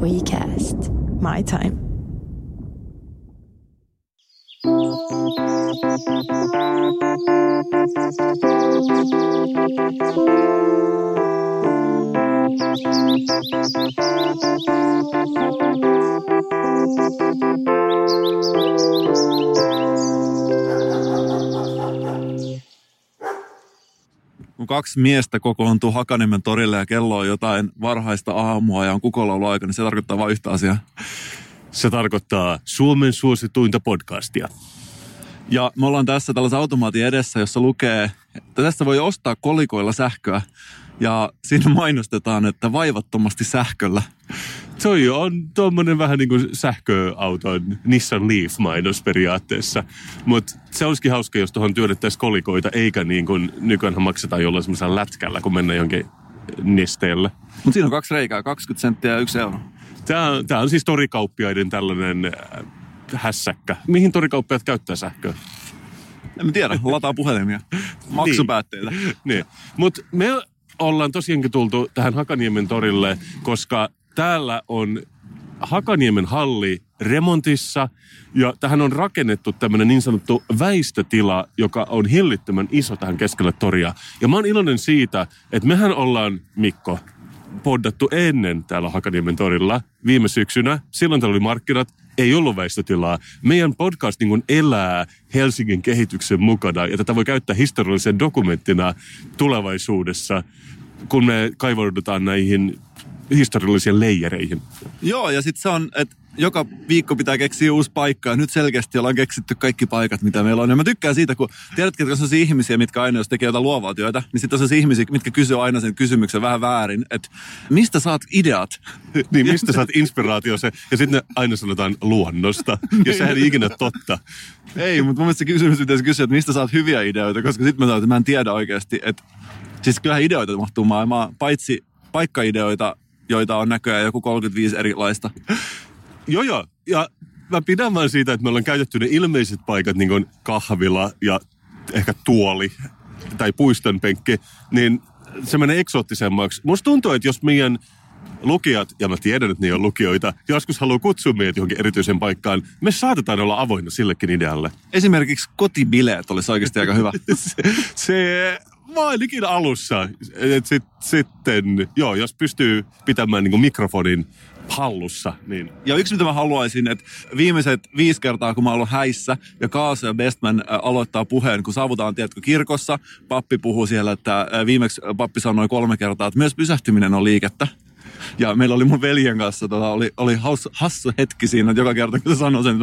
WeCast. My time. Kun kaksi miestä kokoontuu Hakaniemen torille ja kello on jotain varhaista aamua ja on kukolauaika, niin se tarkoittaa vain yhtä asiaa. Se tarkoittaa Suomen suosituinta podcastia. Ja me ollaan tässä tällaisen automaatin edessä, jossa lukee, että tästä voi ostaa kolikoilla sähköä. Ja siinä mainostetaan, että vaivattomasti sähköllä. Toi on tuommoinen vähän niin kuin sähköauton Nissan Leaf-mainos periaatteessa. Mutta se olisikin hauska, jos tuohon työdettäisiin kolikoita, eikä niin kuin nykyään maksetaan jollain semmoisella lätkällä, kun mennään jonkin nesteelle. Mutta siinä on kaksi reikää, 20 senttiä ja yksi euro. Tämä on, tämä on siis torikauppiaiden tällainen äh, hässäkkä. Mihin torikauppiaat käyttää sähköä? En mä tiedä, lataa puhelimia. Maksupäätteitä. Niin. Mutta me ollaan tosiaankin tultu tähän Hakaniemen torille, koska täällä on Hakaniemen halli remontissa ja tähän on rakennettu tämmöinen niin sanottu väistötila, joka on hillittömän iso tähän keskelle toria. Ja mä oon iloinen siitä, että mehän ollaan, Mikko, poddattu ennen täällä Hakaniemen torilla viime syksynä. Silloin täällä oli markkinat, ei ollut väistötilaa. Meidän podcast niin elää Helsingin kehityksen mukana ja tätä voi käyttää historiallisen dokumenttina tulevaisuudessa, kun me kaivaudutaan näihin historiallisiin leijereihin. Joo, ja sitten se on, että joka viikko pitää keksiä uusi paikka. Ja nyt selkeästi ollaan keksitty kaikki paikat, mitä meillä on. Ja mä tykkään siitä, kun tiedätkö, että on sellaisia ihmisiä, mitkä aina, jos tekee jotain luovaa työtä, niin sitten on sellaisia ihmisiä, mitkä kysyy aina sen kysymyksen vähän väärin, että mistä saat ideat? Niin, mistä saat inspiraatio se? Ja sitten ne aina sanotaan luonnosta. Ja sehän ei ikinä totta. Ei, mutta mun mielestä se kysymys pitäisi kysyä, että mistä saat hyviä ideoita, koska sitten mä sanon, että mä en tiedä oikeasti, että siis kyllähän ideoita mahtuu maailmaan, paitsi paikkaideoita, joita on näköjään joku 35 erilaista. Joo, joo. Ja mä pidän vaan siitä, että me ollaan käytetty ne ilmeiset paikat, niin kuin kahvila ja ehkä tuoli tai puistonpenkki, niin se menee eksoottisemmaksi. Musta tuntuu, että jos meidän lukijat, ja mä tiedän, että ne on lukijoita, joskus haluaa kutsua meidät johonkin erityiseen paikkaan, me saatetaan olla avoinna sillekin idealle. Esimerkiksi kotibileet olisi oikeasti aika hyvä. se, se mä ainakin alussa. Et sit, sitten, joo, jos pystyy pitämään niin mikrofonin hallussa, niin... Ja yksi, mitä mä haluaisin, että viimeiset viisi kertaa, kun mä oon häissä, ja Kaaso ja Bestman aloittaa puheen, kun saavutaan, tiedätkö, kirkossa, pappi puhuu siellä, että viimeksi pappi sanoi kolme kertaa, että myös pysähtyminen on liikettä. Ja meillä oli mun veljen kanssa, tota, oli, oli hassu, hassu hetki siinä, joka kerta kun sanoi sen,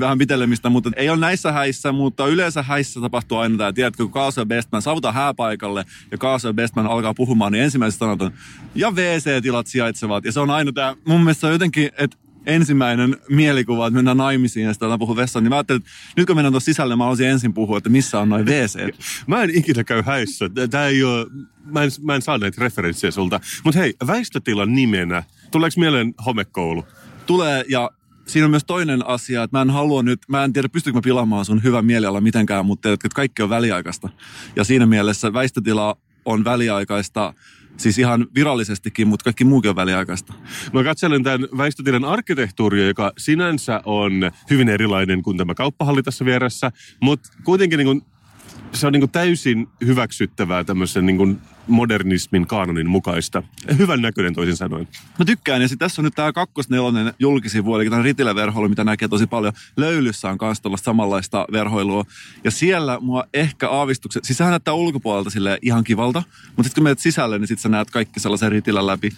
vähän pitelemistä, mutta ei ole näissä häissä, mutta yleensä häissä tapahtuu aina tämä, tiedätkö, kun Kaaso ja Bestman saavutaan hääpaikalle ja Kaaso ja Bestman alkaa puhumaan, niin ensimmäiset sanot on, ja WC-tilat sijaitsevat. Ja se on aina tämä, mun mielestä jotenkin, että ensimmäinen mielikuva, että mennään naimisiin ja sitten puhua vessaan, niin mä ajattelin, että nyt kun mennään tuossa sisälle, mä haluaisin ensin puhua, että missä on noin WC. Mä en ikinä käy häissä. Tää ei ole, mä en, mä en saa näitä referenssejä sulta. Mutta hei, väistötilan nimenä, tuleeko mieleen homekoulu? Tulee ja siinä on myös toinen asia, että mä en halua nyt, mä en tiedä pystykö mä pilaamaan sun hyvän mieliala mitenkään, mutta että kaikki on väliaikaista. Ja siinä mielessä väistötila on väliaikaista, siis ihan virallisestikin, mutta kaikki muukin on väliaikaista. Mä katselen tämän väistötilan arkkitehtuuria, joka sinänsä on hyvin erilainen kuin tämä kauppahalli tässä vieressä, mutta kuitenkin niin se on niin täysin hyväksyttävää tämmöisen niin modernismin kaanonin mukaista. Hyvän näköinen toisin sanoen. Mä tykkään, ja tässä on nyt tää kakkosnelonen julkisivu, eli tämä Ritilä-verhoilu, mitä näkee tosi paljon. Löylyssä on kanssa tällaista samanlaista verhoilua. Ja siellä mua ehkä aavistukset, siis sehän näyttää ulkopuolelta sille ihan kivalta, mutta sitten kun menet sisälle, niin sit sä näet kaikki sellaisen Ritilän läpi.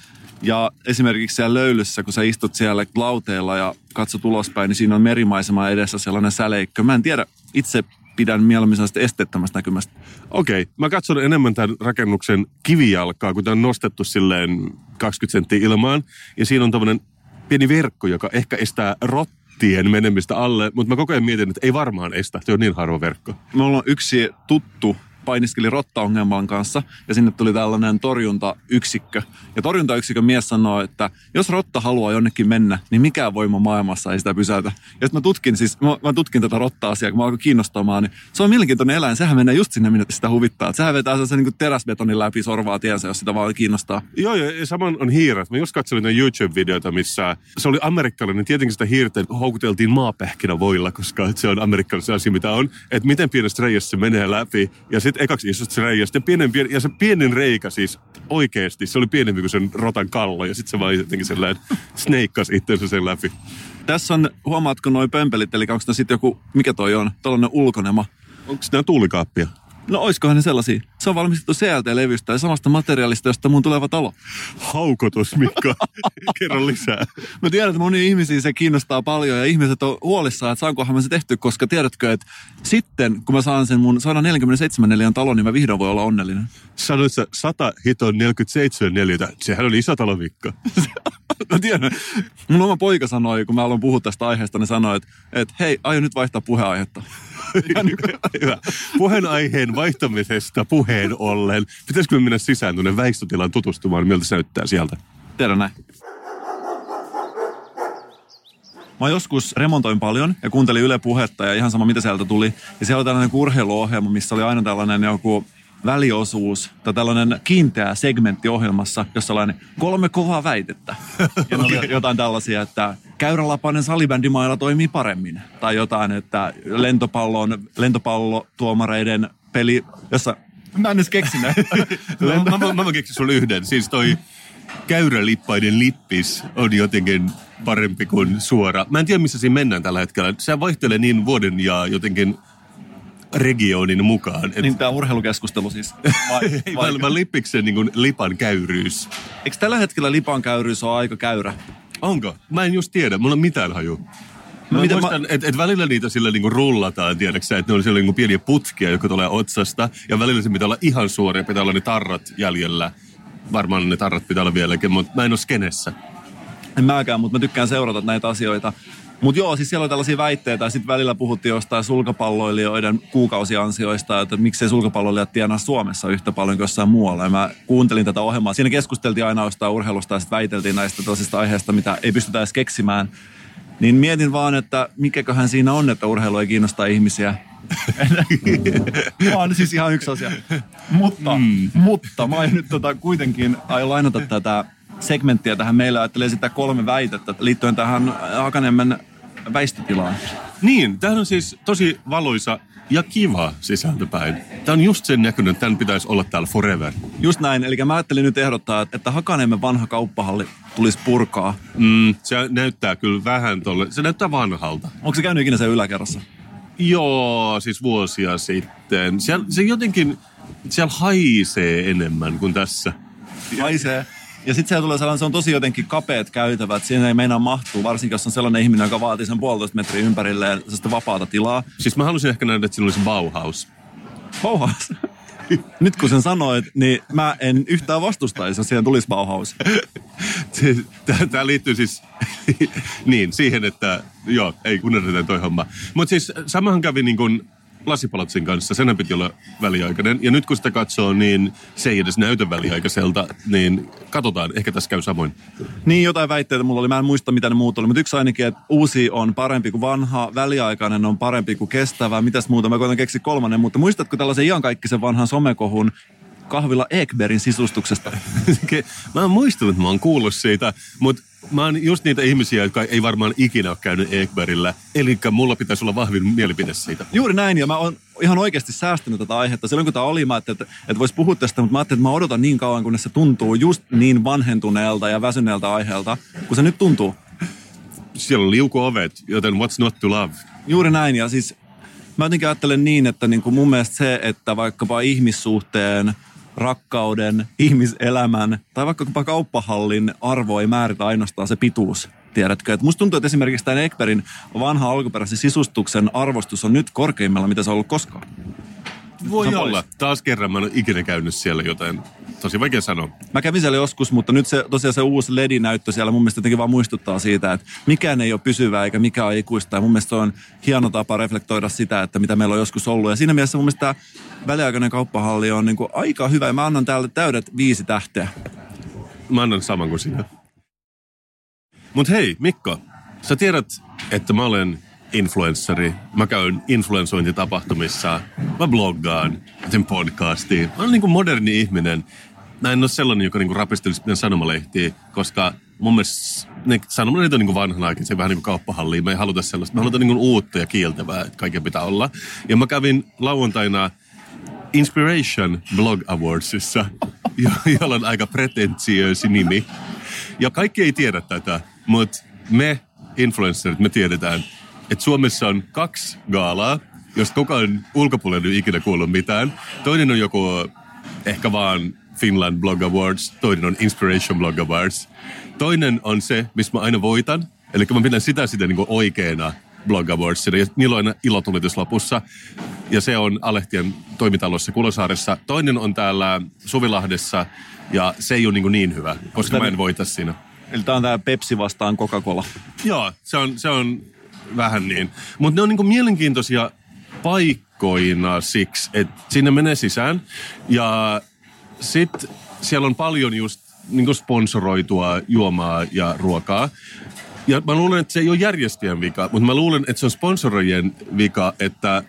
Ja esimerkiksi siellä löylyssä, kun sä istut siellä lauteella ja katsot ulospäin, niin siinä on merimaisema edessä sellainen säleikkö. Mä en tiedä, itse pidän mieluummin sellaista esteettömästä näkymästä. Okei, mä katson enemmän tämän rakennuksen kivijalkaa, kun tämä on nostettu silleen 20 senttiä ilmaan. Ja siinä on tämmöinen pieni verkko, joka ehkä estää rottien menemistä alle, mutta mä koko ajan mietin, että ei varmaan estä, se on niin harva verkko. Me ollaan yksi tuttu painiskeli rottaongelman kanssa ja sinne tuli tällainen torjuntayksikkö. Ja torjuntayksikön mies sanoo, että jos rotta haluaa jonnekin mennä, niin mikään voima maailmassa ei sitä pysäytä. Ja mä tutkin siis, mä, mä tutkin tätä rotta-asiaa, kun mä alkoin kiinnostamaan, niin se on mielenkiintoinen eläin. Sehän menee just sinne, minne sitä huvittaa. Sehän vetää sen niin teräsbetonin läpi sorvaa tiensä, jos sitä vaan kiinnostaa. Joo, ja saman on hiiret. Mä just katselin YouTube-videoita, missä se oli amerikkalainen. Tietenkin sitä hiirtä houkuteltiin maapähkinävoilla, koska se on amerikkalainen asia, mitä on. Että miten pienestä reiästä se menee läpi. Ja sitten ekaksi isosta reiästä. Ja, pienen, ja se pienen reikä siis oikeasti, se oli pienempi kuin sen rotan kallo. Ja sitten se vaan jotenkin sellainen sneikkasi itsensä sen läpi. Tässä on, huomaatko noin pömpelit, eli onko sitten joku, mikä toi on, tällainen ulkonema. Onko nämä tuulikaappia? No oiskohan ne sellaisia? Se on valmistettu CLT-levystä ja samasta materiaalista, josta mun tuleva talo. Haukotus, Mikko. Kerro lisää. Mä tiedän, että moni ihmisiä se kiinnostaa paljon ja ihmiset on huolissaan, että saankohan mä se tehty, koska tiedätkö, että sitten kun mä saan sen mun 147 neliön talon, niin mä vihdoin voi olla onnellinen. Sanoit sä 100 hiton 47 neliötä. Sehän oli iso talo, Mikko. mä tiedän. Mun oma poika sanoi, kun mä aloin puhua tästä aiheesta, niin sanoi, että, että hei, aion nyt vaihtaa puheenaihetta. Hyvä. Puheenaiheen vaihtamisesta puheen ollen. Pitäisikö mennä sisään tuonne väistötilaan tutustumaan, miltä se näyttää sieltä? Tiedän näin. Mä joskus remontoin paljon ja kuuntelin Yle Puhetta ja ihan sama mitä sieltä tuli. Ja siellä oli tällainen urheiluohjelma, missä oli aina tällainen joku väliosuus tai tällainen kiinteä segmentti ohjelmassa, jossa oli kolme kovaa väitettä. Ja oli jotain tällaisia, että käyrälapainen salibändimailla toimii paremmin. Tai jotain, että lentopallon, lentopallotuomareiden peli, jossa Mä en edes keksin näin. mä, mä, mä, mä keksin sulle yhden. Siis toi käyrälippaiden lippis on jotenkin parempi kuin suora. Mä en tiedä, missä siinä mennään tällä hetkellä. Se vaihtelee niin vuoden ja jotenkin regionin mukaan. Et... Niin tämä urheilukeskustelu siis. Vai, vai... mä lippiksen niin lipan käyryys. Eikö tällä hetkellä lipan käyryys ole aika käyrä? Onko? Mä en just tiedä. Mulla on mitään haju. Mä no, muistan, mä... että et välillä niitä sillä niinku rullataan, tiedäksä, että ne on siellä niinku pieniä putkia, jotka tulee otsasta. Ja välillä se pitää olla ihan suoria, pitää olla ne tarrat jäljellä. Varmaan ne tarrat pitää olla vieläkin, mutta mä en ole skenessä. En mäkään, mutta mä tykkään seurata näitä asioita. Mutta joo, siis siellä oli tällaisia väitteitä sitten välillä puhuttiin jostain sulkapalloilijoiden kuukausiansioista, että miksei sulkapalloilijat tienaa Suomessa yhtä paljon kuin jossain muualla. Ja mä kuuntelin tätä ohjelmaa. Siinä keskusteltiin aina jostain urheilusta ja sitten väiteltiin näistä toisista aiheista, mitä ei pystytä edes keksimään. Niin mietin vaan, että mikäköhän siinä on, että urheilu ei kiinnosta ihmisiä. vaan siis ihan yksi asia. Mutta, mm. mutta mä nyt tota, kuitenkin aion lainata tätä segmenttiä tähän. Meillä ajattelee sitä kolme väitettä liittyen tähän Hakaniemen väistötilaan. Niin, tämä on siis tosi valoisa ja kiva sisältöpäin. Tämä on just sen näköinen, että tämän pitäisi olla täällä forever. Just näin, eli mä ajattelin nyt ehdottaa, että Hakaniemen vanha kauppahalli tulisi purkaa. Mm, se näyttää kyllä vähän tolle, se näyttää vanhalta. Onko se käynyt ikinä sen yläkerrassa? Joo, siis vuosia sitten. Siellä, se jotenkin, siellä haisee enemmän kuin tässä. Haisee? Ja sitten siellä tulee sellainen, se on tosi jotenkin kapeat käytävät, siinä ei meinaa mahtua, varsinkin jos on sellainen ihminen, joka vaatii sen puolitoista metriä ympärilleen sellaista vapaata tilaa. Siis mä halusin ehkä nähdä, että siinä olisi Bauhaus. Bauhaus? Nyt kun sen sanoit, niin mä en yhtään vastustaisi, jos siihen tulisi Bauhaus. Tämä liittyy siis niin, siihen, että joo, ei unohdeta toi homma. Mutta siis samahan kävi niin kuin Lasipalatsin kanssa, senhän piti olla väliaikainen. Ja nyt kun sitä katsoo, niin se ei edes näytä väliaikaiselta, niin katsotaan, ehkä tässä käy samoin. Niin, jotain väitteitä mulla oli, mä en muista mitä ne muut oli, mutta yksi ainakin, että uusi on parempi kuin vanha, väliaikainen on parempi kuin kestävä, mitäs muuta, mä koitan keksiä kolmannen, mutta muistatko tällaisen iankaikkisen vanhan somekohun, kahvilla Ekbergin sisustuksesta. mä oon muistanut, että mä oon kuullut siitä, mutta mä oon just niitä ihmisiä, jotka ei varmaan ikinä ole käynyt Ekbergillä. Eli mulla pitäisi olla vahvin mielipide siitä. Juuri näin, ja mä oon ihan oikeasti säästänyt tätä aihetta. Silloin kun tämä oli, mä että, että, että voisi puhua tästä, mutta mä ajattelin, että mä odotan niin kauan, kunnes se tuntuu just niin vanhentuneelta ja väsyneeltä aiheelta, kun se nyt tuntuu. Siellä on liukuovet, joten what's not to love? Juuri näin, ja siis mä jotenkin ajattelen niin, että niin kuin mun mielestä se, että vaikkapa ihmissuhteen – rakkauden, ihmiselämän tai vaikka kauppahallin arvo ei määritä ainoastaan se pituus. Tiedätkö? Et musta tuntuu, että esimerkiksi tämän Ekberin vanha alkuperäisen sisustuksen arvostus on nyt korkeimmalla, mitä se on ollut koskaan. Voi olla. Pois. Taas kerran mä en ole ikinä käynyt siellä joten tosi vaikea sanoa. Mä kävin siellä joskus, mutta nyt se, tosiaan se uusi LED-näyttö siellä mun mielestä jotenkin vaan muistuttaa siitä, että mikään ei ole pysyvää eikä mikä on ikuista. Ja mun mielestä se on hieno tapa reflektoida sitä, että mitä meillä on joskus ollut. Ja siinä mielessä mun mielestä tämä väliaikainen kauppahalli on niin kuin aika hyvä ja mä annan täällä täydet viisi tähteä. Mä annan saman kuin sinä. Mut hei, Mikko, sä tiedät, että mä olen influenssari. Mä käyn influensointitapahtumissa, mä bloggaan, mä teen podcastia. Mä olen niin kuin moderni ihminen. Mä en ole sellainen, joka niin rapistelisi mitään sanomalehtiä, koska mun mielestä ne sanomalehdet on niin vanhanaikaisia, vähän niin kuin kauppahalliin. Me ei haluta sellaista. Me halutaan niin uutta ja kieltävää, että kaiken pitää olla. Ja mä kävin lauantaina Inspiration Blog Awardsissa, jolla on aika pretentsiösi nimi. Ja kaikki ei tiedä tätä, mutta me influencerit, me tiedetään, että Suomessa on kaksi gaalaa, josta kukaan ulkopuolella ei ikinä kuullut mitään. Toinen on joku ehkä vaan Finland Blog Awards, toinen on Inspiration Blog Awards. Toinen on se, missä mä aina voitan, eli mä pidän sitä sitä niin oikeana Blog Awardsina, ja niillä on aina ilotulitus lopussa. Ja se on Alehtien toimitalossa Kulosaaressa. Toinen on täällä Suvilahdessa, ja se ei ole niin, niin hyvä, koska mä en voita siinä. Eli tää on tää Pepsi vastaan Coca-Cola. Joo, se on, se on vähän niin. Mutta ne on niinku mielenkiintoisia paikkoina siksi, että sinne menee sisään. Ja sitten siellä on paljon just niinku sponsoroitua juomaa ja ruokaa. Ja mä luulen, että se ei ole järjestäjän vika, mutta mä luulen, että se on sponsoroijien vika, että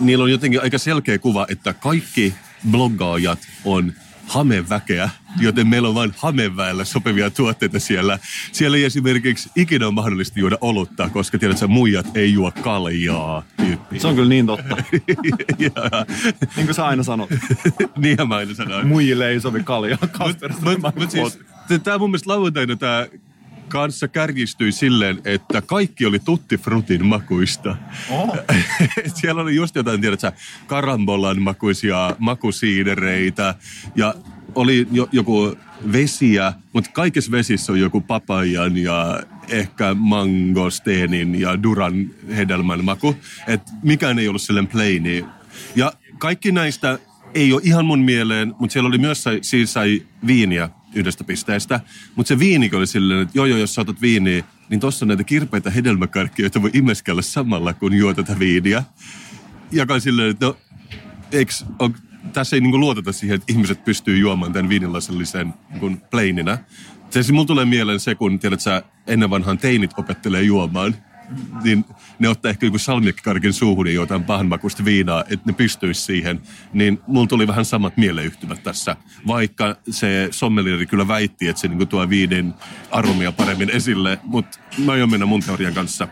niillä on jotenkin aika selkeä kuva, että kaikki bloggaajat on hameväkeä, joten meillä on vain hameväellä sopivia tuotteita siellä. Siellä ei esimerkiksi ikinä ole mahdollista juoda olutta, koska tiedät, että muijat ei juo kaljaa. Tyyppi. Se on kyllä niin totta. ja, niin kuin sä aina sanot. niin mä aina sanoin. Muijille ei sovi kaljaa. Mutta mut siis, tämä mun mielestä lauantaina tämä kanssa kärjistyi silleen, että kaikki oli tutti frutin makuista. Oh. Siellä oli just jotain, tiedätkö, karambollan makuisia makusiidereitä ja oli jo, joku vesiä, mutta kaikissa vesissä on joku papajan ja ehkä mangosteenin ja duran hedelmän maku. Et mikään ei ollut sellainen plaini. Ja kaikki näistä ei ole ihan mun mieleen, mutta siellä oli myös, siis sai viiniä yhdestä pisteestä. Mutta se viini oli silleen, että joo joo, jos saatat viiniä, niin tuossa näitä kirpeitä hedelmäkarkkia, joita voi imeskellä samalla, kun juo tätä viiniä. Ja kai silleen, että no, eiks, on, tässä ei niinku luoteta siihen, että ihmiset pystyy juomaan tämän viinilasillisen niin plaininä. Se siis mulla tulee mieleen se, kun tiedät sä, ennen vanhaan teinit opettelee juomaan niin ne ottaa ehkä joku salmiakkikarkin suuhun ja jotain pahanmakuista viinaa, että ne pystyisi siihen. Niin mulla tuli vähän samat mieleyhtymät tässä, vaikka se sommelieri kyllä väitti, että se niin tuo viinin aromia paremmin esille, mutta mä aion mennä mun teorian kanssa.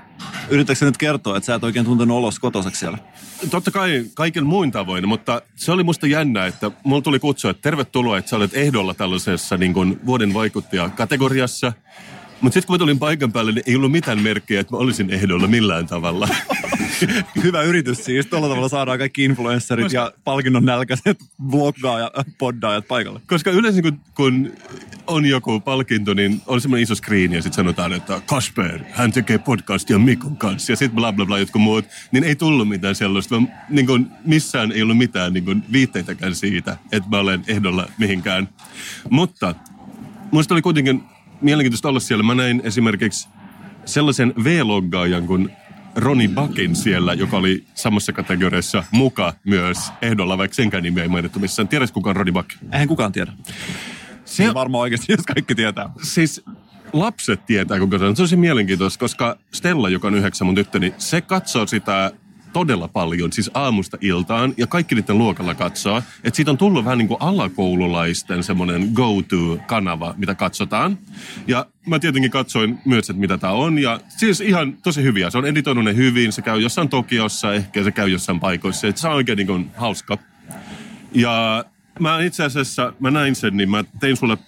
Yritätkö nyt kertoa, että sä et oikein tuntenut olos kotoseksi siellä? Totta kai kaiken muin tavoin, mutta se oli musta jännä, että mulla tuli kutsua, että tervetuloa, että sä olet ehdolla tällaisessa niin kuin vuoden vaikuttaja kategoriassa. Mutta sitten kun mä tulin paikan päälle, niin ei ollut mitään merkkejä, että mä olisin ehdolla millään tavalla. Hyvä yritys siis. Tuolla tavalla saadaan kaikki influencerit Koska... ja palkinnon nälkäiset bloggaajat, poddaajat paikalle. Koska yleensä kun, kun on joku palkinto, niin on semmoinen iso screen ja sitten sanotaan, että Kasper, hän tekee podcastia Mikon kanssa ja sitten bla bla bla jotkut muut. Niin ei tullut mitään sellaista, vaan niin kun missään ei ollut mitään niin kun viitteitäkään siitä, että mä olen ehdolla mihinkään. Mutta muista oli kuitenkin mielenkiintoista olla siellä. Mä näin esimerkiksi sellaisen V-loggaajan kuin Roni Bakin siellä, joka oli samassa kategoriassa muka myös ehdolla, vaikka senkään nimiä ei mainittu missään. Tiedätkö kuka on Roni Bak? Eihän kukaan tiedä. Se on varmaan oikeasti, jos kaikki tietää. Siis lapset tietää, kuka se on. Se on se mielenkiintoista, koska Stella, joka on yhdeksän mun tyttöni, se katsoo sitä todella paljon, siis aamusta iltaan, ja kaikki niiden luokalla katsoo. Että siitä on tullut vähän niin kuin alakoululaisten semmoinen go-to-kanava, mitä katsotaan. Ja mä tietenkin katsoin myös, että mitä tämä on, ja siis ihan tosi hyviä. Se on editoinut ne hyvin, se käy jossain Tokiossa, ehkä se käy jossain paikoissa, että se on oikein niin kuin hauska. Ja mä itse asiassa, mä näin sen, niin mä tein sulle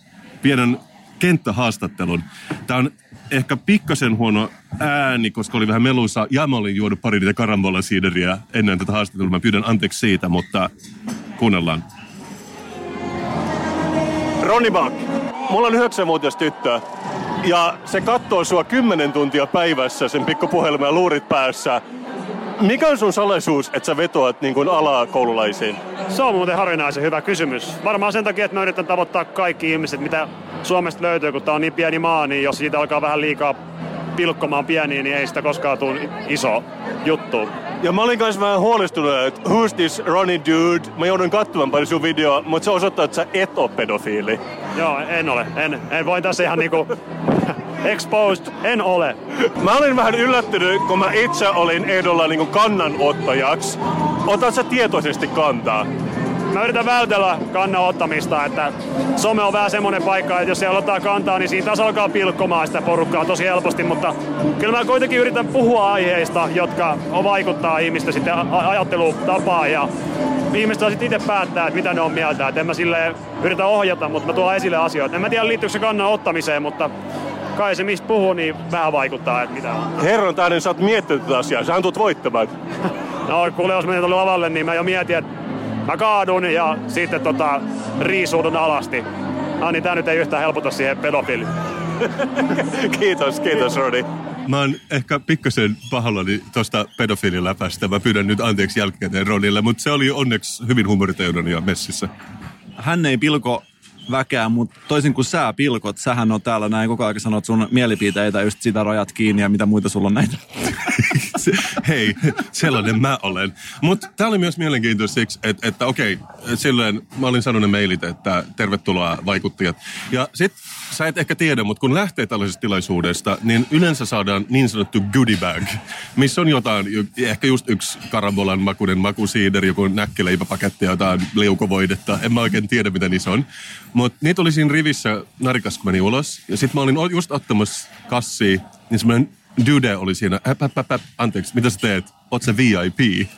pienen kenttähaastattelun. Tämä on ehkä pikkasen huono ääni, koska oli vähän meluisa ja mä olin juonut pari niitä karambola siideriä ennen tätä haastattelua. Mä pyydän anteeksi siitä, mutta kuunnellaan. Roni Bak, mulla on yhdeksänvuotias tyttö ja se katsoo sua kymmenen tuntia päivässä sen pikkupuhelimen luurit päässä. Mikä on sun salaisuus, että sä vetoat niin kuin alakoululaisiin? Se on muuten harvinaisen hyvä kysymys. Varmaan sen takia, että mä yritän tavoittaa kaikki ihmiset, mitä Suomesta löytyy, kun tää on niin pieni maa, niin jos siitä alkaa vähän liikaa pilkkomaan pieniä, niin ei sitä koskaan tule iso juttu. Ja mä olin kanssa vähän huolestunut, että who's this Ronnie dude? Mä joudun katsomaan paljon sun videoa, mutta se osoittaa, että sä et ole pedofiili. Joo, en ole. En, en voin tässä ihan niinku exposed. En ole. Mä olin vähän yllättynyt, kun mä itse olin ehdolla niinku kannanottajaksi. Otat sä tietoisesti kantaa? Mä yritän vältellä kannan ottamista, että some on vähän semmonen paikka, että jos siellä ottaa kantaa, niin siitä taas alkaa pilkkomaan sitä porukkaa tosi helposti, mutta kyllä mä kuitenkin yritän puhua aiheista, jotka vaikuttaa ihmisten sitten ajattelutapaan ja ihmiset saa sitten itse päättää, että mitä ne on mieltä. Et en mä sille yritä ohjata, mutta mä tuon esille asioita. En mä tiedä liittyykö se kannan ottamiseen, mutta kai se mistä puhuu, niin vähän vaikuttaa, että mitä on. Herran tähden sä oot miettinyt tätä asiaa, sähän tulet voittamaan. No kuule, jos menet lavalle, niin mä jo mietin, että mä kaadun ja sitten tota, riisuudun alasti. No niin, tää nyt ei yhtään helpota siihen pedofiliin. kiitos, kiitos Rodi. Mä oon ehkä pikkasen pahallani tuosta pedofiililäpästä. Mä pyydän nyt anteeksi jälkikäteen Ronille, mutta se oli onneksi hyvin huumoritajuinen ja messissä. Hän ei pilko väkeä, mutta toisin kuin sä pilkot, sähän on täällä näin koko ajan sanot sun mielipiteitä, just sitä rajat kiinni ja mitä muita sulla on näitä. Hei, sellainen mä olen. Mutta tämä oli myös mielenkiintoista siksi, että, että okei, silloin mä olin sanonut mailit, että tervetuloa vaikuttajat. Ja sit sä et ehkä tiedä, mutta kun lähtee tällaisesta tilaisuudesta, niin yleensä saadaan niin sanottu goodie bag, missä on jotain, ehkä just yksi karambolan makuinen makusiideri, joku näkkileipäpaketti ja jotain leukovoidetta. En mä oikein tiedä, mitä niissä on. Mutta niitä oli siinä rivissä narikas, kun meni ulos. Ja sitten mä olin just ottamassa kassia, niin semmoinen dude oli siinä, äp, äp, äp, äp, anteeksi, mitä sä teet? Oot se VIP?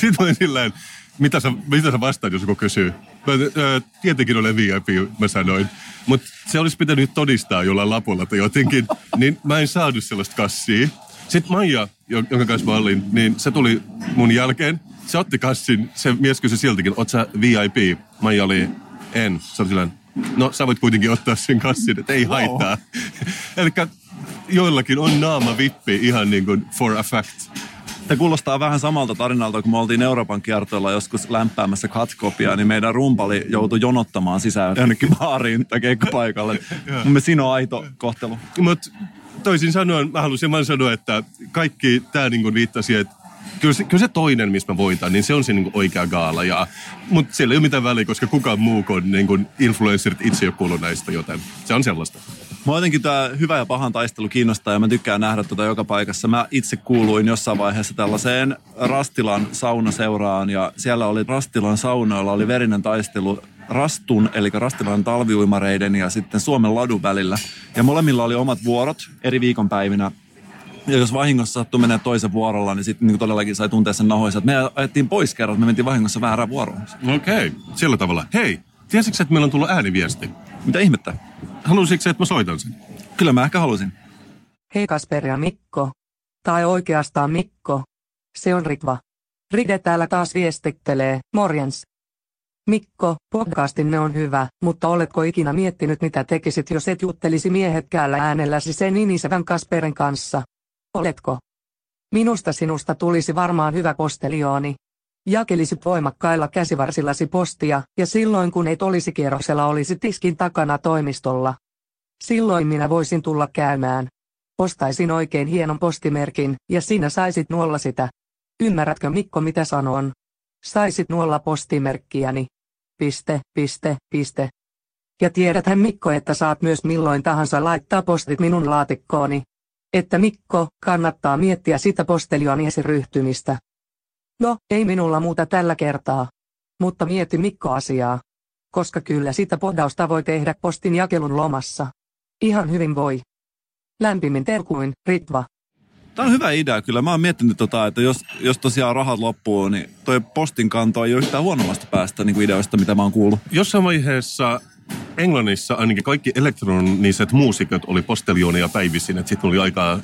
Sitten olin silleen, mitä sä, mitä sä vastaat, jos joku kysyy? Mä, ää, tietenkin olen VIP, mä sanoin. Mutta se olisi pitänyt todistaa jollain lapulla tai jotenkin. Niin mä en saanut sellaista kassia. Sitten Maija, jonka kanssa mä olin, niin se tuli mun jälkeen. Se otti kassin, se mies kysyi siltikin, oot sä VIP? Maija oli, en. Se oli silleen, no sä voit kuitenkin ottaa sen kassin, että ei wow. haittaa. Eli joillakin on naama vippi ihan niin kuin for a fact. Tämä kuulostaa vähän samalta tarinalta, kun me oltiin Euroopan kiertoilla joskus lämpäämässä katkopia, niin meidän rumpali joutui jonottamaan sisään jonnekin baariin tai keikkapaikalle. Mun siinä on aito kohtelu. Mutta toisin sanoen, mä halusin vaan sanoa, että kaikki tämä niinku viittasi, että kyllä se, kyllä se toinen, mistä mä voitan, niin se on se niin oikea gaala. Ja, mutta siellä ei ole mitään väliä, koska kukaan muu kuin, niin kuin influencerit itse ei ole kuullut näistä, joten se on sellaista. Mua jotenkin tämä hyvä ja pahan taistelu kiinnostaa ja mä tykkään nähdä tuota joka paikassa. Mä itse kuuluin jossain vaiheessa tällaiseen Rastilan saunaseuraan ja siellä oli Rastilan saunoilla oli verinen taistelu Rastun, eli Rastilan talviuimareiden ja sitten Suomen ladun välillä. Ja molemmilla oli omat vuorot eri viikonpäivinä. Ja jos vahingossa sattui menee toisen vuorolla, niin sitten niin todellakin sai tuntea sen nahoissa. Että me ajettiin pois kerran, me mentiin vahingossa väärään vuoroon. Okei, okay. sillä tavalla. Hei, tiesitkö että meillä on tullut ääniviesti? Mitä ihmettä? Halusitko että mä soitan sen? Kyllä mä ehkä halusin. Hei Kasper ja Mikko. Tai oikeastaan Mikko. Se on Ritva. Ride täällä taas viestittelee, morjens. Mikko, podcastinne on hyvä, mutta oletko ikinä miettinyt mitä tekisit jos et juttelisi miehekkäällä äänelläsi sen inisevän Kasperin kanssa? Oletko? Minusta sinusta tulisi varmaan hyvä posteliooni. Jakelisit voimakkailla käsivarsillasi postia, ja silloin kun et olisi kierroksella olisi tiskin takana toimistolla. Silloin minä voisin tulla käymään. Ostaisin oikein hienon postimerkin, ja sinä saisit nuolla sitä. Ymmärrätkö Mikko mitä sanon? Saisit nuolla postimerkkiäni. Piste, piste, piste. Ja tiedäthän Mikko, että saat myös milloin tahansa laittaa postit minun laatikkooni. Että Mikko, kannattaa miettiä sitä postelioniesi ryhtymistä. No, ei minulla muuta tällä kertaa. Mutta mieti Mikko asiaa. Koska kyllä sitä podausta voi tehdä postin jakelun lomassa. Ihan hyvin voi. Lämpimin terkuin, Ritva. Tämä on hyvä idea kyllä. Mä oon miettinyt, tota, että jos, jos tosiaan rahat loppuu, niin toi postin kanto ei ole yhtään huonommasta päästä niin kuin ideoista, mitä mä oon kuullut. Jossain vaiheessa Englannissa ainakin kaikki elektroniset muusikot oli postelioneja päivisin, että sitten oli aikaa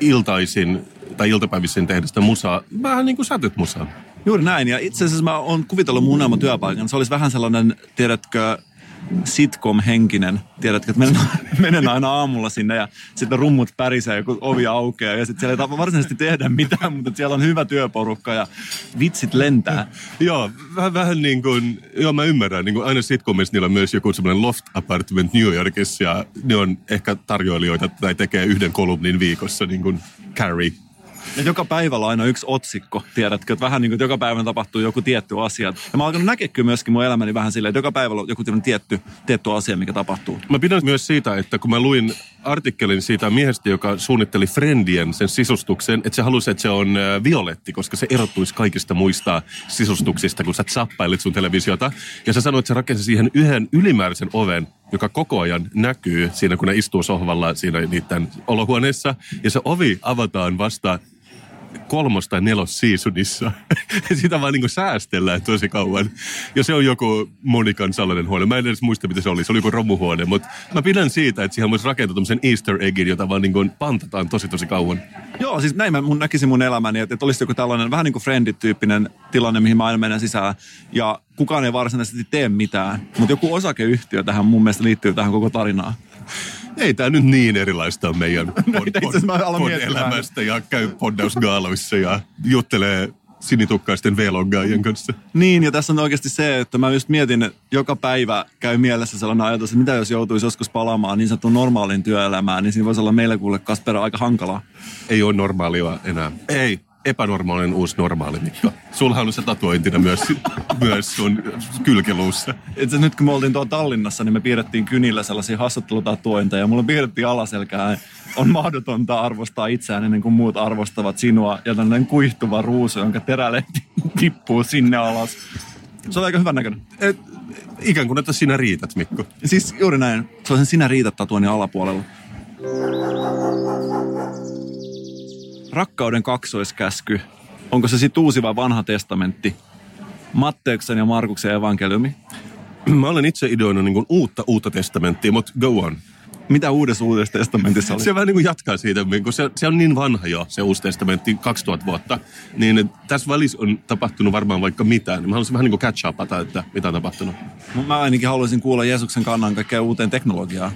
iltaisin tai iltapäivisin tehdä sitä musaa, vähän niin kuin sä teet musaa. Juuri näin, ja itse asiassa mä oon kuvitellut mun työpaikan. Se olisi vähän sellainen, tiedätkö, sitcom-henkinen. Tiedätkö, että menen, menen aina aamulla sinne ja sitten rummut pärisee, kun ovi aukeaa. Ja sitten siellä ei varsinaisesti tehdä mitään, mutta siellä on hyvä työporukka ja vitsit lentää. Joo, vähän, vähän niin kuin, joo mä ymmärrän, niin kuin aina sitcomissa niillä on myös joku semmoinen loft apartment New Yorkissa ja ne on ehkä tarjoilijoita tai tekee yhden kolumnin viikossa, niin kuin Carrie ja joka päivällä aina yksi otsikko, tiedätkö, että vähän niin kuin, että joka päivä tapahtuu joku tietty asia. Ja mä alkanut näkeä kyllä myöskin mun elämäni vähän silleen, että joka päivällä on joku tietty, tietty asia, mikä tapahtuu. Mä pidän myös siitä, että kun mä luin artikkelin siitä miehestä, joka suunnitteli Friendien sen sisustuksen, että se halusi, että se on violetti, koska se erottuisi kaikista muista sisustuksista, kun sä zappailit sun televisiota. Ja sä sanoit, että se rakensi siihen yhden ylimääräisen oven, joka koko ajan näkyy siinä, kun ne istuu sohvalla siinä niiden olohuoneessa. Ja se ovi avataan vasta kolmos- tai nelos seasonissa. Sitä vaan niin säästellään tosi kauan. Ja se on joku Monikan salainen huone. Mä en edes muista, mitä se oli. Se oli joku romuhuone. Mutta mä pidän siitä, että siihen voisi rakentaa tämmöisen easter eggin, jota vaan niin pantataan tosi tosi kauan. Joo, siis näin mä mun näkisin mun elämäni, että, että olisi joku tällainen vähän niin kuin friendit-tyyppinen tilanne, mihin mä aina menen sisään. Ja kukaan ei varsinaisesti tee mitään. Mutta joku osakeyhtiö tähän mun mielestä liittyy tähän koko tarinaan ei tämä nyt niin erilaista on meidän pod, pod, pod elämästä ja käy poddausgaaloissa ja juttelee sinitukkaisten vloggaajien kanssa. Niin, ja tässä on oikeasti se, että mä just mietin, että joka päivä käy mielessä sellainen ajatus, että mitä jos joutuisi joskus palaamaan niin sanottuun normaaliin työelämään, niin siinä voisi olla meille kuule Kasper aika hankalaa. Ei ole normaalia enää. Ei epänormaalinen uusi normaali, Mikko. Sulla on se tatuointina myös, myös sun kylkiluussa. Itse nyt kun me oltiin tuolla Tallinnassa, niin me piirrettiin kynillä sellaisia hassuttelutatuointeja. Ja mulla piirrettiin alaselkään. On mahdotonta arvostaa itseään ennen kuin muut arvostavat sinua. Ja tämmöinen kuihtuva ruusu, jonka terälehti tippuu sinne alas. Se on aika hyvän näköinen. Et, ikään kuin, että sinä riität, Mikko. Siis juuri näin. Se on sen sinä riität tatuoinnin alapuolella. Rakkauden kaksoiskäsky, onko se sitten uusi vai vanha testamentti? Matteuksen ja Markuksen evankeliumi? Mä olen itse ideoinut niin uutta uutta testamenttia, mutta go on. Mitä uudessa uudessa testamentissa oli? Se vähän niin kuin jatkaa siitä, kun se, se on niin vanha jo, se uusi testamentti, 2000 vuotta. Niin tässä välissä on tapahtunut varmaan vaikka mitään. Niin mä haluaisin vähän niin kuin catch upata, että mitä on tapahtunut. Mä ainakin haluaisin kuulla Jeesuksen kannan kaikkea uuteen teknologiaan.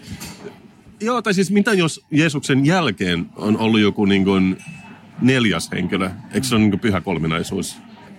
Joo, tai siis mitä jos Jeesuksen jälkeen on ollut joku niin kuin neljäs henkilö, eikö se ole niin pyhä kolminaisuus?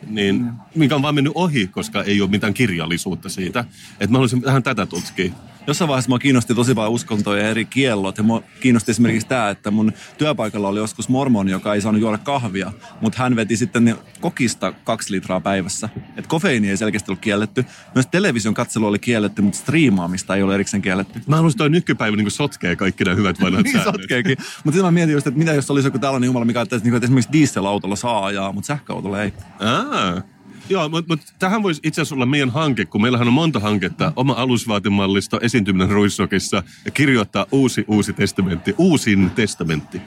Niin, mikä on vaan mennyt ohi, koska ei ole mitään kirjallisuutta siitä. Että mä haluaisin vähän tätä tutkia jossain vaiheessa mua kiinnosti tosi paljon uskontoja ja eri kiellot. Ja mua kiinnosti esimerkiksi tämä, että mun työpaikalla oli joskus mormoni, joka ei saanut juoda kahvia, mutta hän veti sitten kokista kaksi litraa päivässä. Et kofeiini ei selkeästi ollut kielletty. Myös television katselu oli kielletty, mutta striimaamista ei ole erikseen kielletty. Mä haluaisin toi nykypäivä niin sotkee kaikki nämä hyvät vanhat niin sotkeekin. Mutta sitten mä mietin just, että mitä jos olisi joku tällainen jumala, mikä että, että esimerkiksi dieselautolla saa ajaa, mutta sähköautolla ei. Aa. Joo, mutta mut, tähän voisi itse asiassa olla meidän hanke, kun meillähän on monta hanketta. Oma alusvaatemallisto, esiintyminen Ruissokissa ja kirjoittaa uusi, uusi testamentti. Uusin testamentti.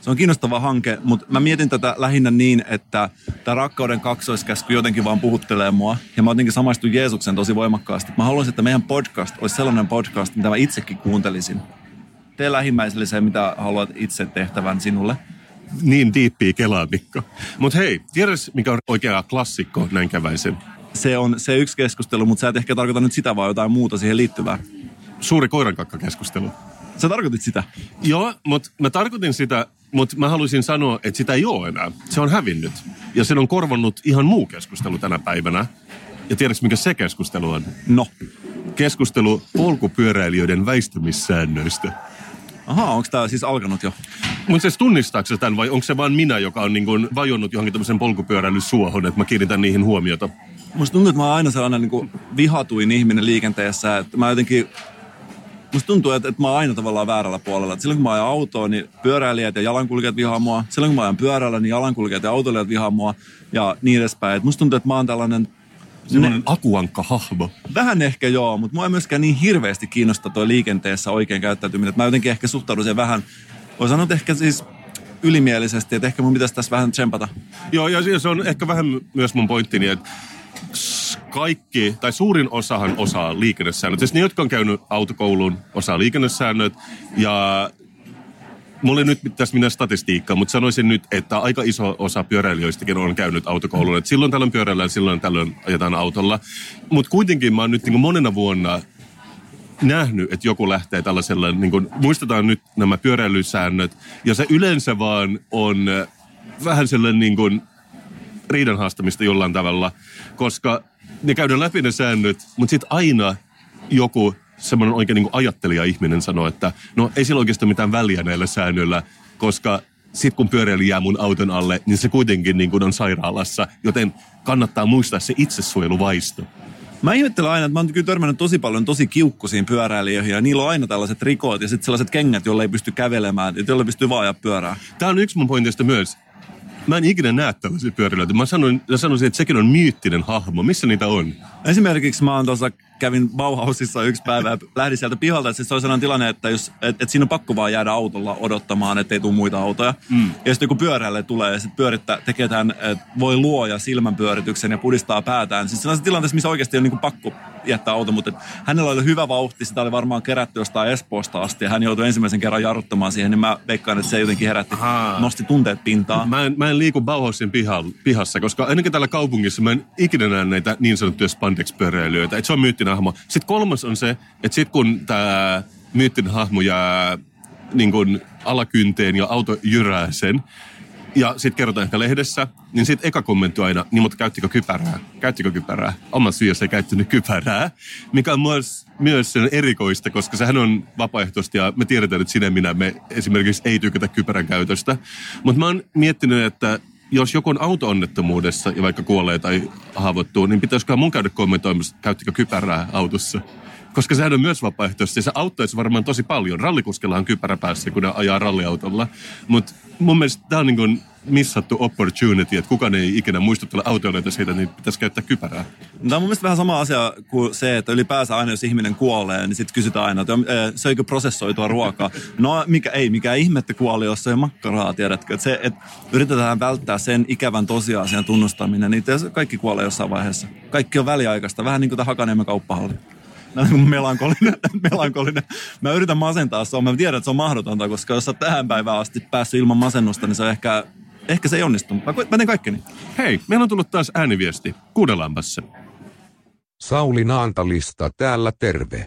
Se on kiinnostava hanke, mutta mä mietin tätä lähinnä niin, että tämä rakkauden kaksoiskäsky jotenkin vaan puhuttelee mua. Ja mä jotenkin samaistun Jeesuksen tosi voimakkaasti. Mä haluaisin, että meidän podcast olisi sellainen podcast, mitä mä itsekin kuuntelisin. Tee lähimmäiselle se, mitä haluat itse tehtävän sinulle niin diippiä kelaa, Mikko. Mutta hei, tiedätkö mikä on oikea klassikko näin käväisen? Se on se yksi keskustelu, mutta sä et ehkä tarkoita nyt sitä, vaan jotain muuta siihen liittyvää. Suuri koirankakka-keskustelu. Sä tarkoitit sitä? Joo, mutta mä tarkoitin sitä, mutta mä haluaisin sanoa, että sitä ei ole enää. Se on hävinnyt. Ja sen on korvannut ihan muu keskustelu tänä päivänä. Ja tiedätkö, mikä se keskustelu on? No. Keskustelu polkupyöräilijöiden väistymissäännöistä. Aha, onko tämä siis alkanut jo? Mutta siis tunnistaako tämän vai onko se vain minä, joka on niin kuin vajonnut johonkin tämmöisen polkupyöräilysuohon, että mä kiinnitän niihin huomiota? Musta tuntuu, että mä oon aina sellainen niin kuin vihatuin ihminen liikenteessä, että mä jotenkin Musta tuntuu, että, että mä oon aina tavallaan väärällä puolella. Et silloin kun mä ajan autoa, niin pyöräilijät ja jalankulkijat vihaa mua. Silloin kun mä ajan pyörällä, niin jalankulkijat ja autoilijat vihaa mua. Ja niin edespäin. Et musta tuntuu, että mä oon tällainen Semmoinen akuankka-hahmo. Vähän ehkä joo, mutta mua ei myöskään niin hirveästi kiinnosta toi liikenteessä oikein käyttäytyminen. Että mä jotenkin ehkä suhtaudun siihen vähän, voi sanoa, että ehkä siis ylimielisesti, että ehkä mun pitäisi tässä vähän tsempata. Joo, ja se on ehkä vähän myös mun pointtini, että kaikki, tai suurin osahan osaa liikennesäännöt. Siis ne, jotka on käynyt autokouluun, osaa liikennesäännöt. Ja mulla ei nyt tässä mitään statistiikkaa, mutta sanoisin nyt, että aika iso osa pyöräilijöistäkin on käynyt autokoulun. Et silloin tällöin pyöräillään, silloin tällöin ajetaan autolla. Mutta kuitenkin mä oon nyt niin monena vuonna nähnyt, että joku lähtee tällaisella, niin kuin, muistetaan nyt nämä pyöräilysäännöt, ja se yleensä vaan on äh, vähän sellainen niin kuin riidan haastamista jollain tavalla, koska ne käydään läpi ne säännöt, mutta sitten aina joku semmoinen oikein niin ajattelija-ihminen sanoo, että no ei sillä oikeastaan mitään väliä näillä säännöillä, koska sitten kun pyöräilijä jää mun auton alle, niin se kuitenkin niin kuin on sairaalassa, joten kannattaa muistaa se itsesuojeluvaisto. Mä ihmettelen aina, että mä oon kyllä törmännyt tosi paljon tosi kiukkuisiin pyöräilijöihin ja niillä on aina tällaiset rikot ja sitten sellaiset kengät, joilla ei pysty kävelemään, joilla pystyy vaan ajaa pyörää. Tämä on yksi mun pointista myös. Mä en ikinä näe tällaisia pyöräilijöitä. Mä sanoin, mä sanoisin, että sekin on myyttinen hahmo. Missä niitä on? Esimerkiksi mä oon tuossa kävin Bauhausissa yksi päivä ja lähdin sieltä pihalta. Siis se on sellainen tilanne, että jos, et, et siinä on pakko vaan jäädä autolla odottamaan, ettei tule muita autoja. Mm. Ja sitten joku pyörälle tulee ja sitten pyörittää, tekee tämän, että voi luoja silmänpyörityksen ja pudistaa päätään. Siis sellaisessa tilanteessa, missä oikeasti on niin pakko jättää auto, mutta hänellä oli hyvä vauhti, sitä oli varmaan kerätty jostain Espoosta asti ja hän joutui ensimmäisen kerran jarruttamaan siihen, niin mä veikkaan, että se jotenkin herätti, Aha. nosti tunteet pintaan. Mä en, mä en liiku Bauhausin pihassa, koska ainakin täällä kaupungissa mä en ikinä näe näitä niin sanottuja spandex-pyöräilijöitä. Et se on myyttinen hahmo. Sitten kolmas on se, että sitten kun tämä myyttinen hahmo jää niin kun alakynteen ja auto jyrää sen, ja sitten kerrotaan ehkä lehdessä, niin sitten eka kommentti aina, niin mutta käyttikö kypärää? Käyttikö kypärää? Oma syy, jos ei käyttänyt kypärää. Mikä on myös, myös sen erikoista, koska sehän on vapaaehtoista ja me tiedetään, että sinä minä me esimerkiksi ei tykätä kypärän käytöstä. Mutta mä oon miettinyt, että jos joku on auto-onnettomuudessa ja vaikka kuolee tai haavoittuu, niin pitäisikö mun käydä kommentoimassa, käyttikö kypärää autossa? Koska sehän on myös vapaaehtoisesti. Se auttaisi varmaan tosi paljon. Rallikuskella on kypärä päässä, kun ne ajaa ralliautolla. Mutta mun mielestä tämä on niin kuin missattu opportunity, että kukaan ei ikinä muistuttele autoilijoita siitä, niin pitäisi käyttää kypärää. Tämä on mun mielestä vähän sama asia kuin se, että ylipäänsä aina jos ihminen kuolee, niin sitten kysytään aina, että söikö prosessoitua ruokaa. No mikä ei, mikä ihmettä kuoli, jos se makkaraa, tiedätkö. Että se, että yritetään välttää sen ikävän tosiasian tunnustaminen, niin kaikki kuolee jossain vaiheessa. Kaikki on väliaikaista, vähän niin kuin tämä Hakaniemen kauppahalli melankolinen, melankolinen. Mä yritän masentaa se on. Mä tiedän, että se on mahdotonta, koska jos sä tähän päivään asti päässyt ilman masennusta, niin se on ehkä, ehkä se ei onnistu. Mä, mä teen kaikkeni. Hei, meillä on tullut taas ääniviesti. Kuunnellaanpa se. Sauli Naantalista täällä terve.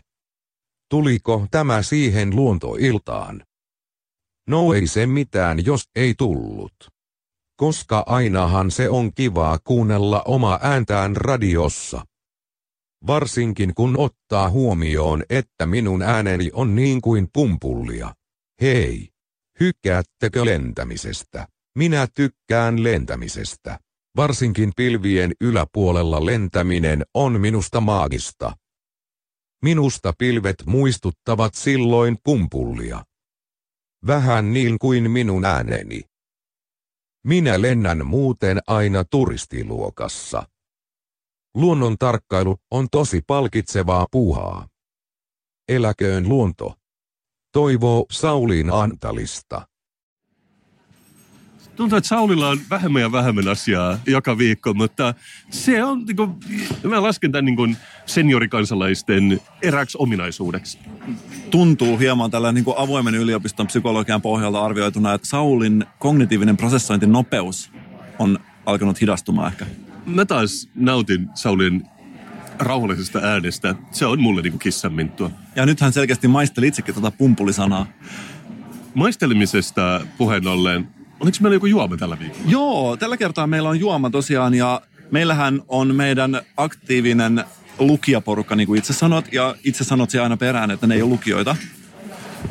Tuliko tämä siihen luontoiltaan? No ei se mitään, jos ei tullut. Koska ainahan se on kivaa kuunnella oma ääntään radiossa. Varsinkin kun ottaa huomioon, että minun ääneni on niin kuin pumpullia. Hei! Hykkäättekö lentämisestä? Minä tykkään lentämisestä. Varsinkin pilvien yläpuolella lentäminen on minusta maagista. Minusta pilvet muistuttavat silloin pumpullia. Vähän niin kuin minun ääneni. Minä lennän muuten aina turistiluokassa. Luonnon tarkkailu on tosi palkitsevaa puuhaa. Eläköön luonto. Toivoo Sauliin Antalista. Tuntuu, että Saulilla on vähemmän ja vähemmän asiaa joka viikko, mutta se on, niin kuin, mä lasken tämän niin kuin seniorikansalaisten eräksi ominaisuudeksi. Tuntuu hieman tällä niin kuin avoimen yliopiston psykologian pohjalta arvioituna, että Saulin kognitiivinen prosessointinopeus on alkanut hidastumaan ehkä mä taas nautin Saulin rauhallisesta äänestä. Se on mulle niinku kissanminttua. Ja nyt hän selkeästi maisteli itsekin tuota pumpulisanaa. Maistelemisesta puheen ollen, oliko meillä joku juoma tällä viikolla? Joo, tällä kertaa meillä on juoma tosiaan ja meillähän on meidän aktiivinen lukijaporukka, niin kuin itse sanot, ja itse sanot se aina perään, että ne ei ole lukijoita.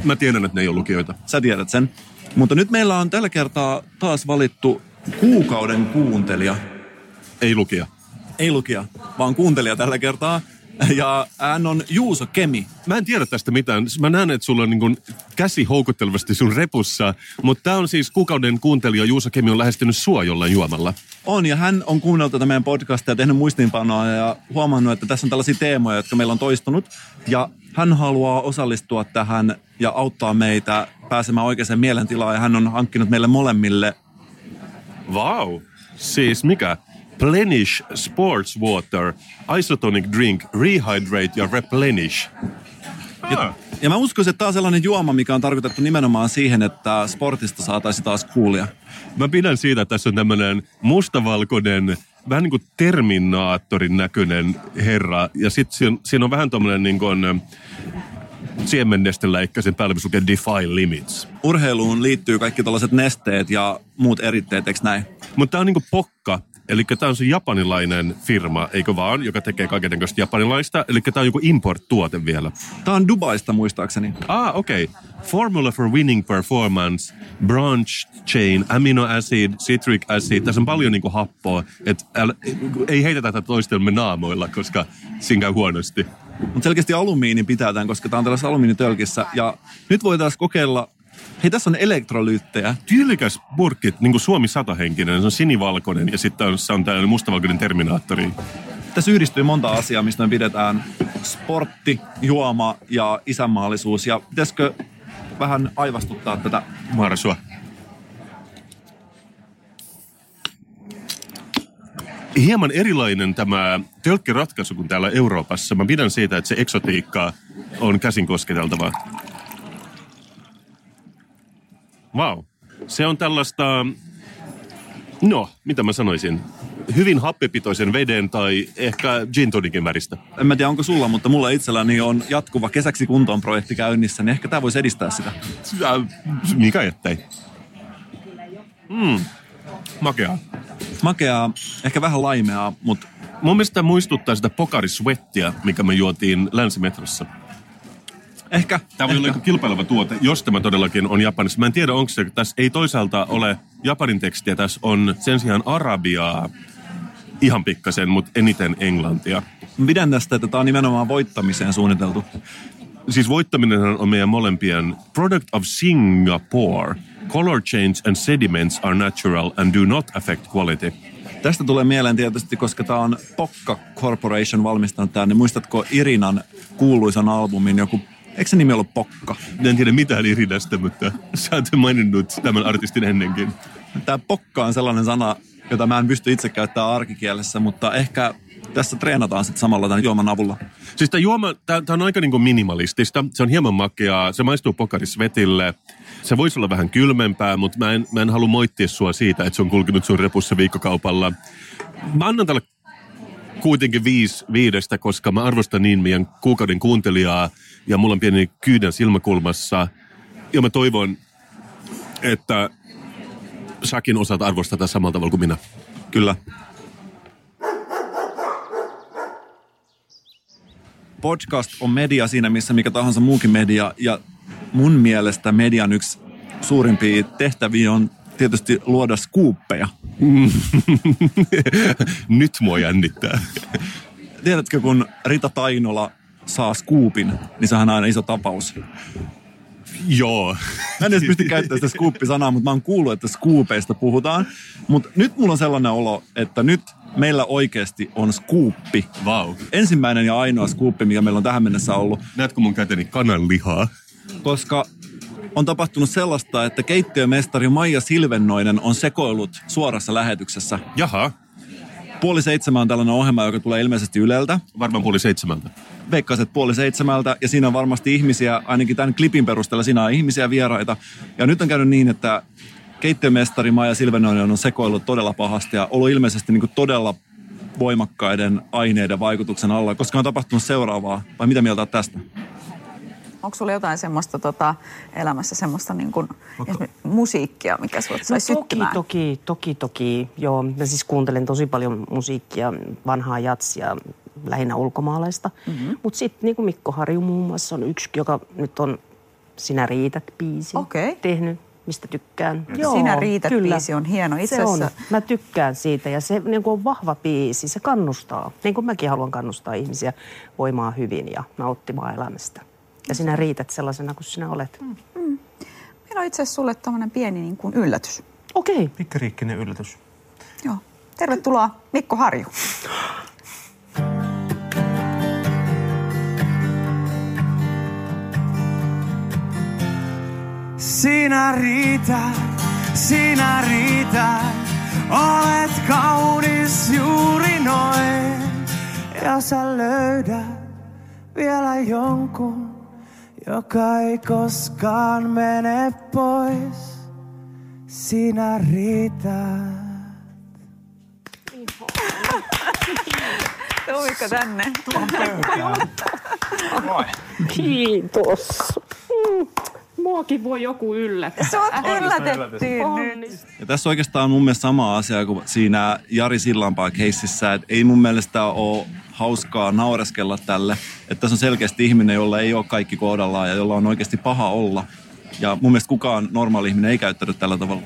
Mä tiedän, että ne ei ole lukijoita. Sä tiedät sen. Mutta nyt meillä on tällä kertaa taas valittu kuukauden kuuntelija. Ei lukija. Ei lukija, vaan kuuntelija tällä kertaa. Ja hän on Juuso Kemi. Mä en tiedä tästä mitään. Mä näen, että sulla on niin käsi houkuttelevasti sun repussa. Mutta tämä on siis kuukauden kuuntelija Juuso Kemi on lähestynyt sua jollain juomalla. On, ja hän on kuunnellut tätä meidän podcastia ja tehnyt muistiinpanoa ja huomannut, että tässä on tällaisia teemoja, jotka meillä on toistunut. Ja hän haluaa osallistua tähän ja auttaa meitä pääsemään oikeaan mielentilaan. Ja hän on hankkinut meille molemmille... Wow. Siis mikä? Plenish Sports Water, Isotonic Drink, Rehydrate ja Replenish. Ja, ja mä uskoisin, että tämä on sellainen juoma, mikä on tarkoitettu nimenomaan siihen, että sportista saataisiin taas kuulia. Mä pidän siitä, että tässä on tämmöinen mustavalkoinen, vähän niin kuin Terminaattorin näköinen herra. Ja sitten siinä, siinä on vähän tommonen niin kuin siemennestelläikkäisen päällä, missä lukee Defy Limits. Urheiluun liittyy kaikki tällaiset nesteet ja muut eritteet, eikö näin? Mutta tämä on niinku pokka, eli tämä on se japanilainen firma, eikö vaan, joka tekee kaikenlaista japanilaista. Eli tämä on joku import-tuote vielä. Tämä on Dubaista muistaakseni. Ah, okei. Okay. Formula for winning performance, branch chain, amino acid, citric acid. Tässä on paljon niinku happoa. Et äl, ei heitetä tätä toistelemme naamoilla, koska siinä käy huonosti. Mutta selkeästi alumiini pitää tämän, koska tämä on tällaisessa alumiinitölkissä. Ja nyt voitaisiin kokeilla Hei, tässä on elektrolyyttejä. Tyylikäs burkki, niin kuin Suomi satahenkinen, se on sinivalkoinen ja sitten on, se on tällainen mustavalkoinen terminaattori. Tässä yhdistyy monta asiaa, mistä me pidetään sportti, juoma ja isänmaallisuus. Ja pitäisikö vähän aivastuttaa tätä Marsua. Hieman erilainen tämä tölkkiratkaisu kuin täällä Euroopassa. Mä pidän siitä, että se eksotiikka on käsin kosketeltavaa. Vau. Wow. Se on tällaista, no, mitä mä sanoisin, hyvin happipitoisen veden tai ehkä gin tonicin väristä. En mä tiedä, onko sulla, mutta mulla itselläni on jatkuva kesäksi kuntoon projekti käynnissä, niin ehkä tämä voisi edistää sitä. Äh, mikä ettei? Mm. Makeaa. Makeaa, ehkä vähän laimeaa, mutta Mun mielestä muistuttaa sitä pokariswettiä, mikä me juotiin länsimetrossa. Ehkä... Tämä voi olla ehkä. joku kilpaileva tuote, jos tämä todellakin on Japanissa. Mä en tiedä, onko se, tässä ei toisaalta ole Japanin tekstiä, tässä on sen sijaan arabiaa ihan pikkasen, mutta eniten englantia. Pidän tästä, että tämä on nimenomaan voittamiseen suunniteltu. Siis voittaminen on meidän molempien product of Singapore. Color change and sediments are natural and do not affect quality. Tästä tulee mieleen tietysti, koska tämä on Pokka Corporation valmistanut tämän, niin muistatko Irinan kuuluisan albumin joku, eikö se nimi ollut Pokka? En tiedä mitään Irinästä, mutta sä oot maininnut tämän artistin ennenkin. Tämä Pokka on sellainen sana, jota mä en pysty itse käyttämään arkikielessä, mutta ehkä tässä treenataan sitten samalla tämän juoman avulla. Siis tämä juoma, tämä on aika niinku minimalistista. Se on hieman makeaa, se maistuu pokarisvetille. Se voisi olla vähän kylmempää, mutta mä en, mä en halua moittia sua siitä, että se on kulkenut sun repussa viikkokaupalla. Mä annan tälle kuitenkin viisi viidestä, koska mä arvostan niin meidän kuukauden kuuntelijaa ja mulla on pieni kyydän silmäkulmassa. Ja mä toivon, että säkin osaat arvostaa tätä samalla tavalla kuin minä. Kyllä. Podcast on media siinä, missä mikä tahansa muukin media. Ja mun mielestä median yksi suurimpia tehtäviä on tietysti luoda skuuppeja. Nyt mua jännittää. Tiedätkö, kun Rita Tainola saa skuupin, niin sehän on aina iso tapaus. Joo. Mä en edes pysty käyttämään sitä skuuppisanaa, mutta mä oon kuullut, että skuupeista puhutaan. Mutta nyt mulla on sellainen olo, että nyt meillä oikeasti on skuuppi. Vau. Ensimmäinen ja ainoa skuuppi, mikä meillä on tähän mennessä ollut. Näetkö mun käteni kananlihaa? koska on tapahtunut sellaista, että keittiömestari Maija Silvennoinen on sekoillut suorassa lähetyksessä. Jaha, Puoli seitsemän on tällainen ohjelma, joka tulee ilmeisesti Yleltä. varmaan puoli seitsemältä. Veikkaiset puoli seitsemältä ja siinä on varmasti ihmisiä, ainakin tämän klipin perusteella siinä on ihmisiä vieraita. Ja nyt on käynyt niin, että keittiömestari Maija Silvennoinen on sekoillut todella pahasti ja ollut ilmeisesti niin todella voimakkaiden aineiden vaikutuksen alla, koska on tapahtunut seuraavaa. Vai mitä mieltä olet tästä? Onko sulla jotain semmoista tota, elämässä semmoista niin kuin, musiikkia, mikä sut sai No, toki, syttymään? toki, toki, toki. Joo, mä siis kuuntelen tosi paljon musiikkia, vanhaa jatsia, lähinnä ulkomaalaista. Mm-hmm. Mutta sitten niin kuin Mikko Harju muun muassa on yksi, joka nyt on Sinä riität biisi Okei. tehnyt, mistä tykkään. Sinä riität -biisi on hieno. Itse se on. Mä tykkään siitä ja se niin kuin on vahva biisi, se kannustaa. Niin kuin mäkin haluan kannustaa ihmisiä voimaan hyvin ja nauttimaan elämästä. Ja sinä riität sellaisena kuin sinä olet. Mm. Meillä on itse asiassa sulle tämmöinen pieni niin kuin yllätys. Okei. Pikkariikkinen yllätys. Joo. Tervetuloa Mikko Harju. Sinä riität, sinä riität, olet kaunis juuri noin. Ja sä löydät vielä jonkun, joka ei koskaan mene pois. Sinä riität. Tuliko tänne? Kiitos. Muakin voi joku yllättää. Sut yllätettiin nyt. Ja tässä oikeastaan on mun mielestä sama asia kuin siinä Jari Sillanpää keississä, että ei mun mielestä ole hauskaa naureskella tälle. Että tässä on selkeästi ihminen, jolla ei ole kaikki kohdallaan ja jolla on oikeasti paha olla. Ja mun mielestä kukaan normaali ihminen ei käyttänyt tällä tavalla.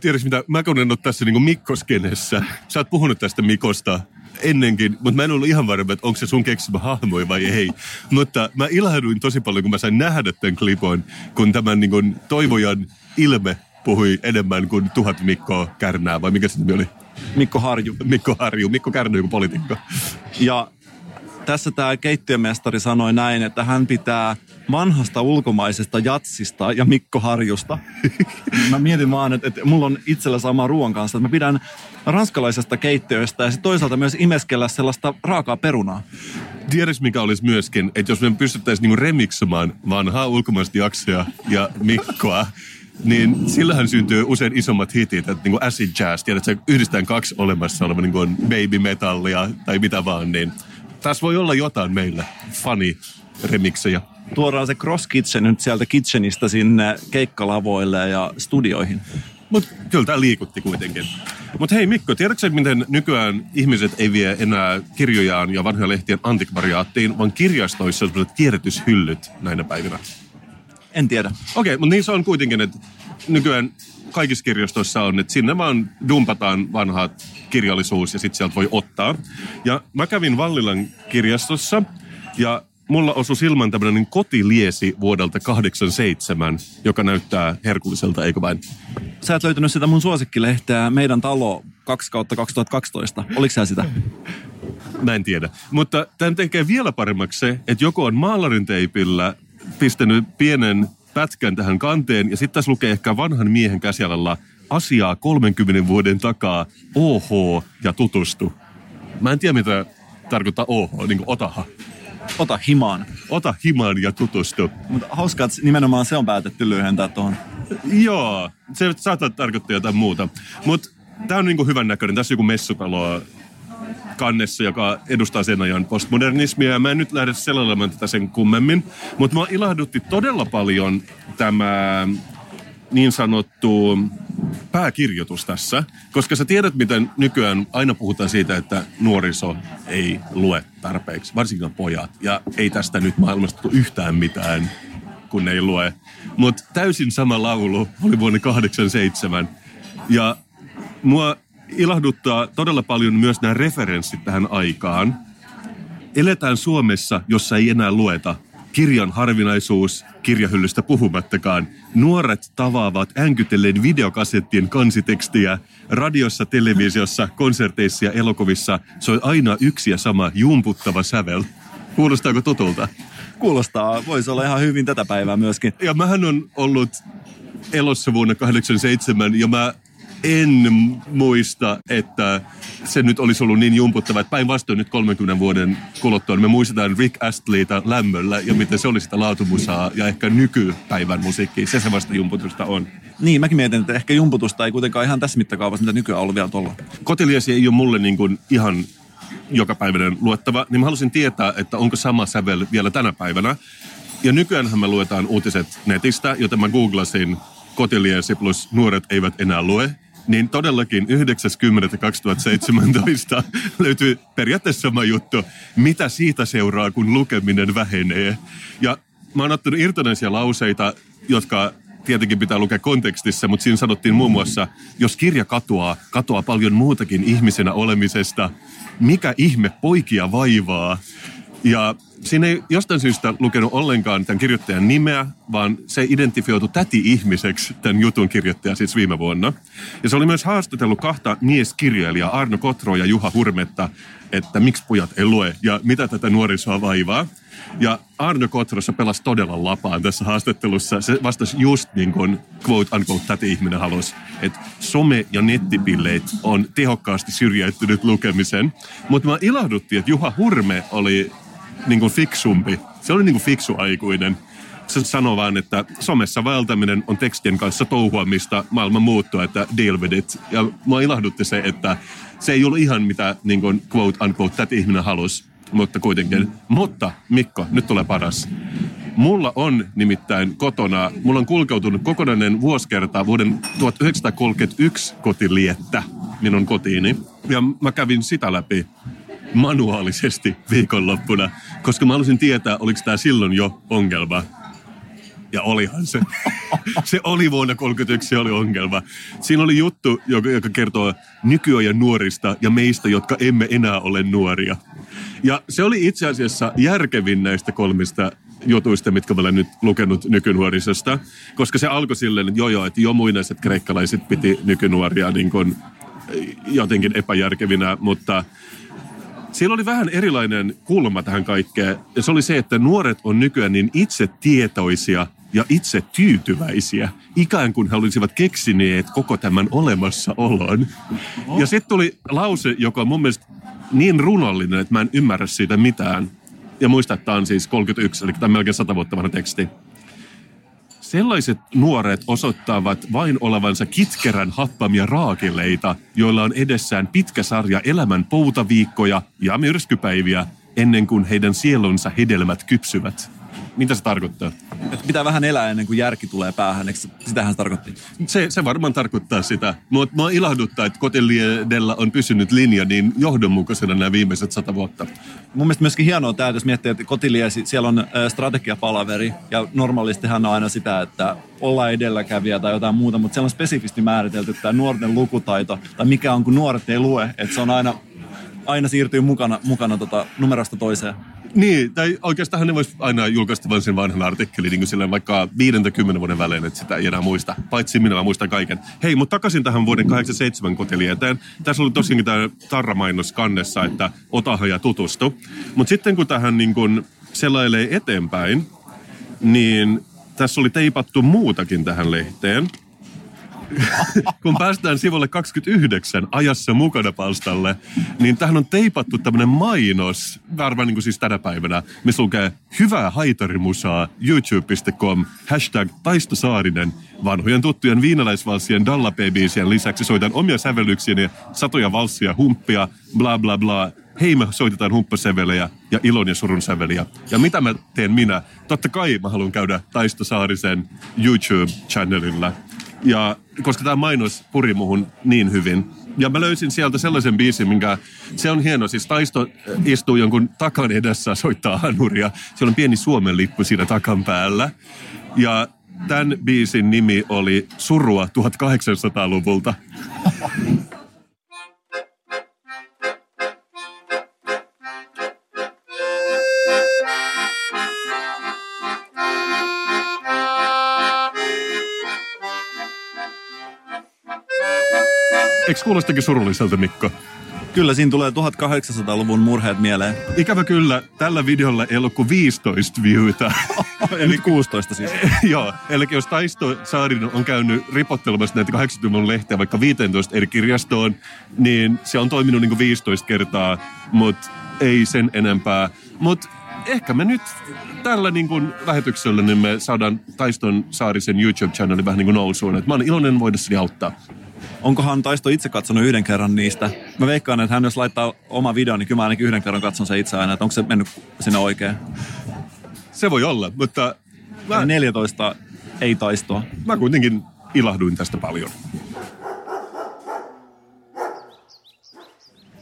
Tiedätkö mitä, mä kun en ole tässä niin Mikkoskenessä. Sä oot puhunut tästä Mikosta ennenkin, mutta mä en ollut ihan varma, että onko se sun keksimä hahmoi vai ei. Mutta mä ilahduin tosi paljon, kun mä sain nähdä tämän klipon, kun tämän niin kuin, toivojan ilme puhui enemmän kuin tuhat Mikkoa Kärnää, vai mikä se nimi oli? Mikko Harju. Mikko Harju. Mikko Kärnä joku poliitikko. Ja tässä tämä keittiömestari sanoi näin, että hän pitää vanhasta ulkomaisesta jatsista ja Mikko Harjusta. mä mietin vaan, että, että mulla on itsellä sama ruoan kanssa, että mä pidän ranskalaisesta keittiöistä ja sitten toisaalta myös imeskellä sellaista raakaa perunaa. Tiedätkö mikä olisi myöskin, että jos me pystyttäisiin niinku remiksomaan vanhaa ulkomaista jaksoja ja Mikkoa, niin sillähän syntyy usein isommat hitit, että niinku acid jazz, tiedätkö, yhdistetään kaksi olemassa oleva niinku baby metallia tai mitä vaan, niin tässä voi olla jotain meillä, funny remiksejä. Tuodaan se Cross Kitchen nyt sieltä kitchenistä sinne keikkalavoille ja studioihin. Mutta kyllä tämä liikutti kuitenkin. Mutta hei Mikko, tiedätkö miten nykyään ihmiset ei vie enää kirjojaan ja vanhoja lehtien antikvariaattiin, vaan kirjastoissa on kierrätyshyllyt näinä päivinä? En tiedä. Okei, okay, mutta niin se on kuitenkin, että nykyään kaikissa kirjastoissa on, että sinne vaan dumpataan vanha kirjallisuus ja sitten sieltä voi ottaa. Ja mä kävin Vallilan kirjastossa ja mulla osui silmään tämmöinen kotiliesi vuodelta 87, joka näyttää herkulliselta, eikö vain? Sä et löytänyt sitä mun suosikkilehteä Meidän talo 2 kautta 2012. Oliko sä sitä? Mä en tiedä. Mutta tämän tekee vielä paremmaksi se, että joku on maalarin teipillä pistänyt pienen pätkän tähän kanteen ja sitten tässä lukee ehkä vanhan miehen käsialalla asiaa 30 vuoden takaa, OH ja tutustu. Mä en tiedä mitä tarkoittaa OH, niin kuin otaha. Ota himaan. Ota himaan ja tutustu. Mutta hauskaa, että nimenomaan se on päätetty lyhentää tuohon. Joo, se saattaa tarkoittaa jotain muuta. Mutta tämä on niinku hyvän näköinen. Tässä on joku messutalo kannessa, joka edustaa sen ajan postmodernismia. Ja mä en nyt lähde selailemaan tätä sen kummemmin. Mutta mua ilahdutti todella paljon tämä niin sanottu pääkirjoitus tässä, koska sä tiedät, miten nykyään aina puhutaan siitä, että nuoriso ei lue tarpeeksi, varsinkin pojat. Ja ei tästä nyt maailmasta tule yhtään mitään, kun ei lue. Mutta täysin sama laulu oli vuonna 87. Ja mua ilahduttaa todella paljon myös nämä referenssit tähän aikaan. Eletään Suomessa, jossa ei enää lueta. Kirjan harvinaisuus, kirjahyllystä puhumattakaan. Nuoret tavaavat änkytelleen videokasettien kansitekstiä. Radiossa, televisiossa, konserteissa ja elokuvissa soi aina yksi ja sama jumputtava sävel. Kuulostaako tutulta? Kuulostaa, voisi olla ihan hyvin tätä päivää myöskin. Ja mähän on ollut elossa vuonna 87 ja mä en muista, että se nyt olisi ollut niin jumputtava, että päinvastoin nyt 30 vuoden kuluttua, niin me muistetaan Rick Astleyta lämmöllä ja miten se oli sitä laatumusaa ja ehkä nykypäivän musiikki, se se vasta jumputusta on. Niin, mäkin mietin, että ehkä jumputusta ei kuitenkaan ihan tässä mittakaavassa, mitä nykyään on ollut vielä tuolla. Kotiliesi ei ole mulle niin kuin ihan jokapäiväinen luettava, niin mä halusin tietää, että onko sama sävel vielä tänä päivänä. Ja nykyäänhän me luetaan uutiset netistä, joten mä googlasin kotiliesi plus nuoret eivät enää lue. Niin todellakin 90.2017 löytyy periaatteessa sama juttu, mitä siitä seuraa, kun lukeminen vähenee. Ja mä oon ottanut irtonaisia lauseita, jotka tietenkin pitää lukea kontekstissa, mutta siinä sanottiin muun muassa, jos kirja katoaa, katoaa paljon muutakin ihmisenä olemisesta. Mikä ihme poikia vaivaa? Ja siinä ei jostain syystä lukenut ollenkaan tämän kirjoittajan nimeä, vaan se identifioitu täti-ihmiseksi tämän jutun kirjoittaja siis viime vuonna. Ja se oli myös haastatellut kahta mieskirjailijaa, Arno Kotro ja Juha Hurmetta, että miksi pojat ei lue ja mitä tätä nuorisoa vaivaa. Ja Arno Kotrossa pelasi todella lapaan tässä haastattelussa. Se vastasi just niin kuin quote unquote täti-ihminen halusi, että some- ja nettipilleet on tehokkaasti syrjäyttänyt lukemisen. Mutta mä ilahdutti, että Juha Hurme oli niin kuin fiksumpi. Se oli niin kuin fiksu aikuinen. se sanoo vaan, että somessa vaeltaminen on tekstien kanssa touhuamista maailman muuttua, että deal with it. Ja mua ilahdutti se, että se ei ollut ihan mitä niin kuin, quote unquote tätä ihminen halusi, mutta kuitenkin. Mm. Mutta Mikko, nyt tulee paras. Mulla on nimittäin kotona, mulla on kulkeutunut kokonainen vuosikerta vuoden 1931 kotiliettä minun kotiini. Ja mä kävin sitä läpi manuaalisesti viikonloppuna, koska mä halusin tietää, oliko tämä silloin jo ongelma. Ja olihan se. se oli vuonna 31, se oli ongelma. Siinä oli juttu, joka, joka kertoo nykyajan nuorista ja meistä, jotka emme enää ole nuoria. Ja se oli itse asiassa järkevin näistä kolmista jutuista, mitkä olen nyt lukenut nykynuorisesta. Koska se alkoi silleen, että joo joo, että jo muinaiset kreikkalaiset piti nykynuoria niin kuin jotenkin epäjärkevinä, mutta siellä oli vähän erilainen kulma tähän kaikkeen. Ja se oli se, että nuoret on nykyään niin itse tietoisia ja itse tyytyväisiä, ikään kuin he olisivat keksineet koko tämän olemassaolon. Ja sitten tuli lause, joka on mun mielestä niin runollinen, että mä en ymmärrä siitä mitään. Ja muista, että tämä on siis 31, eli tämä on melkein 100 vuotta vanha teksti. Sellaiset nuoret osoittavat vain olevansa kitkerän happamia raakileita, joilla on edessään pitkä sarja elämän poutaviikkoja ja myrskypäiviä ennen kuin heidän sielunsa hedelmät kypsyvät. Mitä se tarkoittaa? Että pitää vähän elää ennen kuin järki tulee päähän, eikö sitähän se tarkoitti? Se, se varmaan tarkoittaa sitä. Mutta mua ilahduttaa, että Koteliedellä on pysynyt linja niin johdonmukaisena nämä viimeiset sata vuotta. Mun mielestä myöskin hienoa tämä, jos miettii, että Kotiliesi, siellä on strategiapalaveri ja normaalistihan on aina sitä, että olla edelläkävijä tai jotain muuta, mutta siellä on spesifisti määritelty tämä nuorten lukutaito tai mikä on, kun nuoret ei lue, että se on aina aina siirtyy mukana, mukana tota, numerosta toiseen. Niin, tai oikeastaan ne voisi aina julkaista vain sen vanhan artikkelin niin kuin vaikka 50 vuoden välein, että sitä ei enää muista. Paitsi minä, mä muistan kaiken. Hei, mutta takaisin tähän vuoden 87 kotilieteen. Tässä oli tosiaankin tämä tarramainos kannessa, että otahan ja tutustu. Mutta sitten kun tähän niin kuin selailee eteenpäin, niin tässä oli teipattu muutakin tähän lehteen. kun päästään sivulle 29 ajassa mukana palstalle, niin tähän on teipattu tämmöinen mainos, varmaan niin kuin siis tänä päivänä, missä lukee hyvää haitarimusaa youtube.com, hashtag Taisto Saarinen, vanhojen tuttujen viinalaisvalssien Dalla lisäksi soitan omia sävellyksiä ja satoja valssia, humppia, bla bla bla, hei me soitetaan humppasävelejä ja ilon ja surun säveliä. Ja mitä mä teen minä? Totta kai mä haluan käydä Taisto Saarisen YouTube-channelilla ja koska tämä mainos puri muhun niin hyvin. Ja mä löysin sieltä sellaisen biisin, minkä se on hieno. Siis Taisto istuu jonkun takan edessä, soittaa hanuria. Siellä on pieni Suomen lippu siinä takan päällä. Ja tämän biisin nimi oli Surua 1800-luvulta. Eikö kuulostakin surulliselta, Mikko? Kyllä, siinä tulee 1800-luvun murheet mieleen. Ikävä kyllä, tällä videolla ei ollut kuin 15 viewtä. Eli 16 siis. Joo, eli jos Taisto Saarinen on käynyt ripottelemassa näitä 80-luvun lehteä vaikka 15 eri kirjastoon, niin se on toiminut niin kuin 15 kertaa, mutta ei sen enempää. Mutta ehkä me nyt tällä niin kuin lähetyksellä niin me saadaan Taiston Saarisen YouTube-channelin vähän niin kuin nousuun. Et mä olen iloinen voidessani auttaa. Onkohan Taisto itse katsonut yhden kerran niistä? Mä veikkaan, että hän jos laittaa oma video, niin kyllä mä ainakin yhden kerran katson se itse aina, että onko se mennyt sinne oikein. Se voi olla, mutta... Mä... 14 ei taistoa. Mä kuitenkin ilahduin tästä paljon.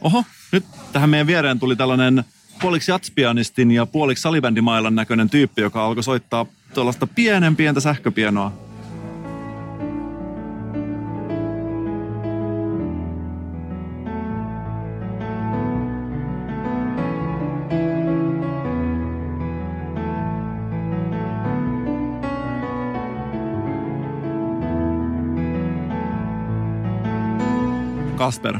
Oho, nyt tähän meidän viereen tuli tällainen puoliksi jatspianistin ja puoliksi salibändimailan näköinen tyyppi, joka alkoi soittaa tuollaista pienen pientä sähköpienoa. Kasper.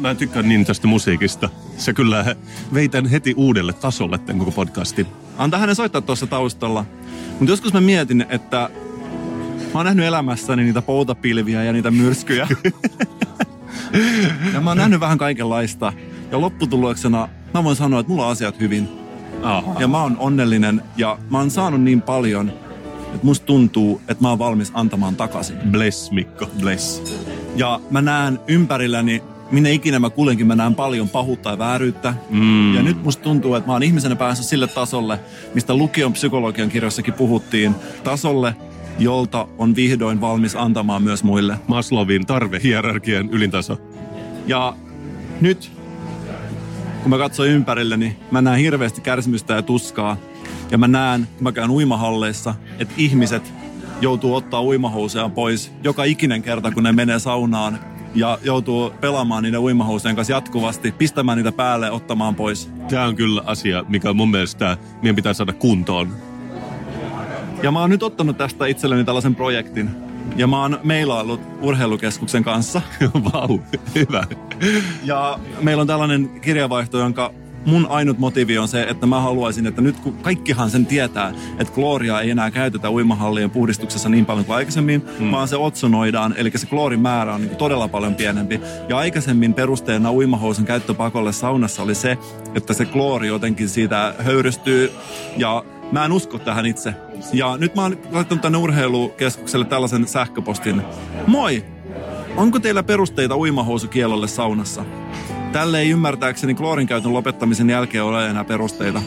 Mä en tykkää niin tästä musiikista. Se kyllä veitän heti uudelle tasolle tämän koko podcastin. Antaa hänen soittaa tuossa taustalla. Mutta joskus mä mietin, että mä oon nähnyt elämässäni niitä poutapilviä ja niitä myrskyjä. ja mä oon nähnyt vähän kaikenlaista. Ja lopputuloksena mä voin sanoa, että mulla on asiat hyvin. Aha. Ja mä oon onnellinen ja mä oon saanut niin paljon, että musta tuntuu, että mä oon valmis antamaan takaisin. Bless, Mikko. Bless. Ja mä näen ympärilläni, minne ikinä mä kulenkin, mä näen paljon pahuutta ja vääryyttä. Mm. Ja nyt musta tuntuu, että mä oon ihmisenä päässyt sille tasolle, mistä lukion psykologian kirjassakin puhuttiin. Tasolle, jolta on vihdoin valmis antamaan myös muille. Maslowin tarvehierarkian ylintaso. Ja nyt, kun mä katson ympärilleni, mä näen hirveästi kärsimystä ja tuskaa. Ja mä näen, kun mä käyn uimahalleissa, että ihmiset joutuu ottaa uimahousujaan pois joka ikinen kerta, kun ne menee saunaan ja joutuu pelaamaan niiden uimahousujen kanssa jatkuvasti, pistämään niitä päälle, ottamaan pois. Tämä on kyllä asia, mikä mun mielestä meidän pitää saada kuntoon. Ja mä oon nyt ottanut tästä itselleni tällaisen projektin. Ja mä oon meilaillut urheilukeskuksen kanssa. Vau, hyvä. Ja meillä on tällainen kirjavaihto, jonka mun ainut motiivi on se, että mä haluaisin, että nyt kun kaikkihan sen tietää, että klooria ei enää käytetä uimahallien puhdistuksessa niin paljon kuin aikaisemmin, hmm. vaan se otsonoidaan, eli se kloorin määrä on niin todella paljon pienempi. Ja aikaisemmin perusteena uimahousun käyttöpakolle saunassa oli se, että se kloori jotenkin siitä höyrystyy ja mä en usko tähän itse. Ja nyt mä oon laittanut tänne urheilukeskukselle tällaisen sähköpostin. Moi! Onko teillä perusteita uimahousukielolle saunassa? Tälle ei ymmärtääkseni kloorin käytön lopettamisen jälkeen ole enää perusteita.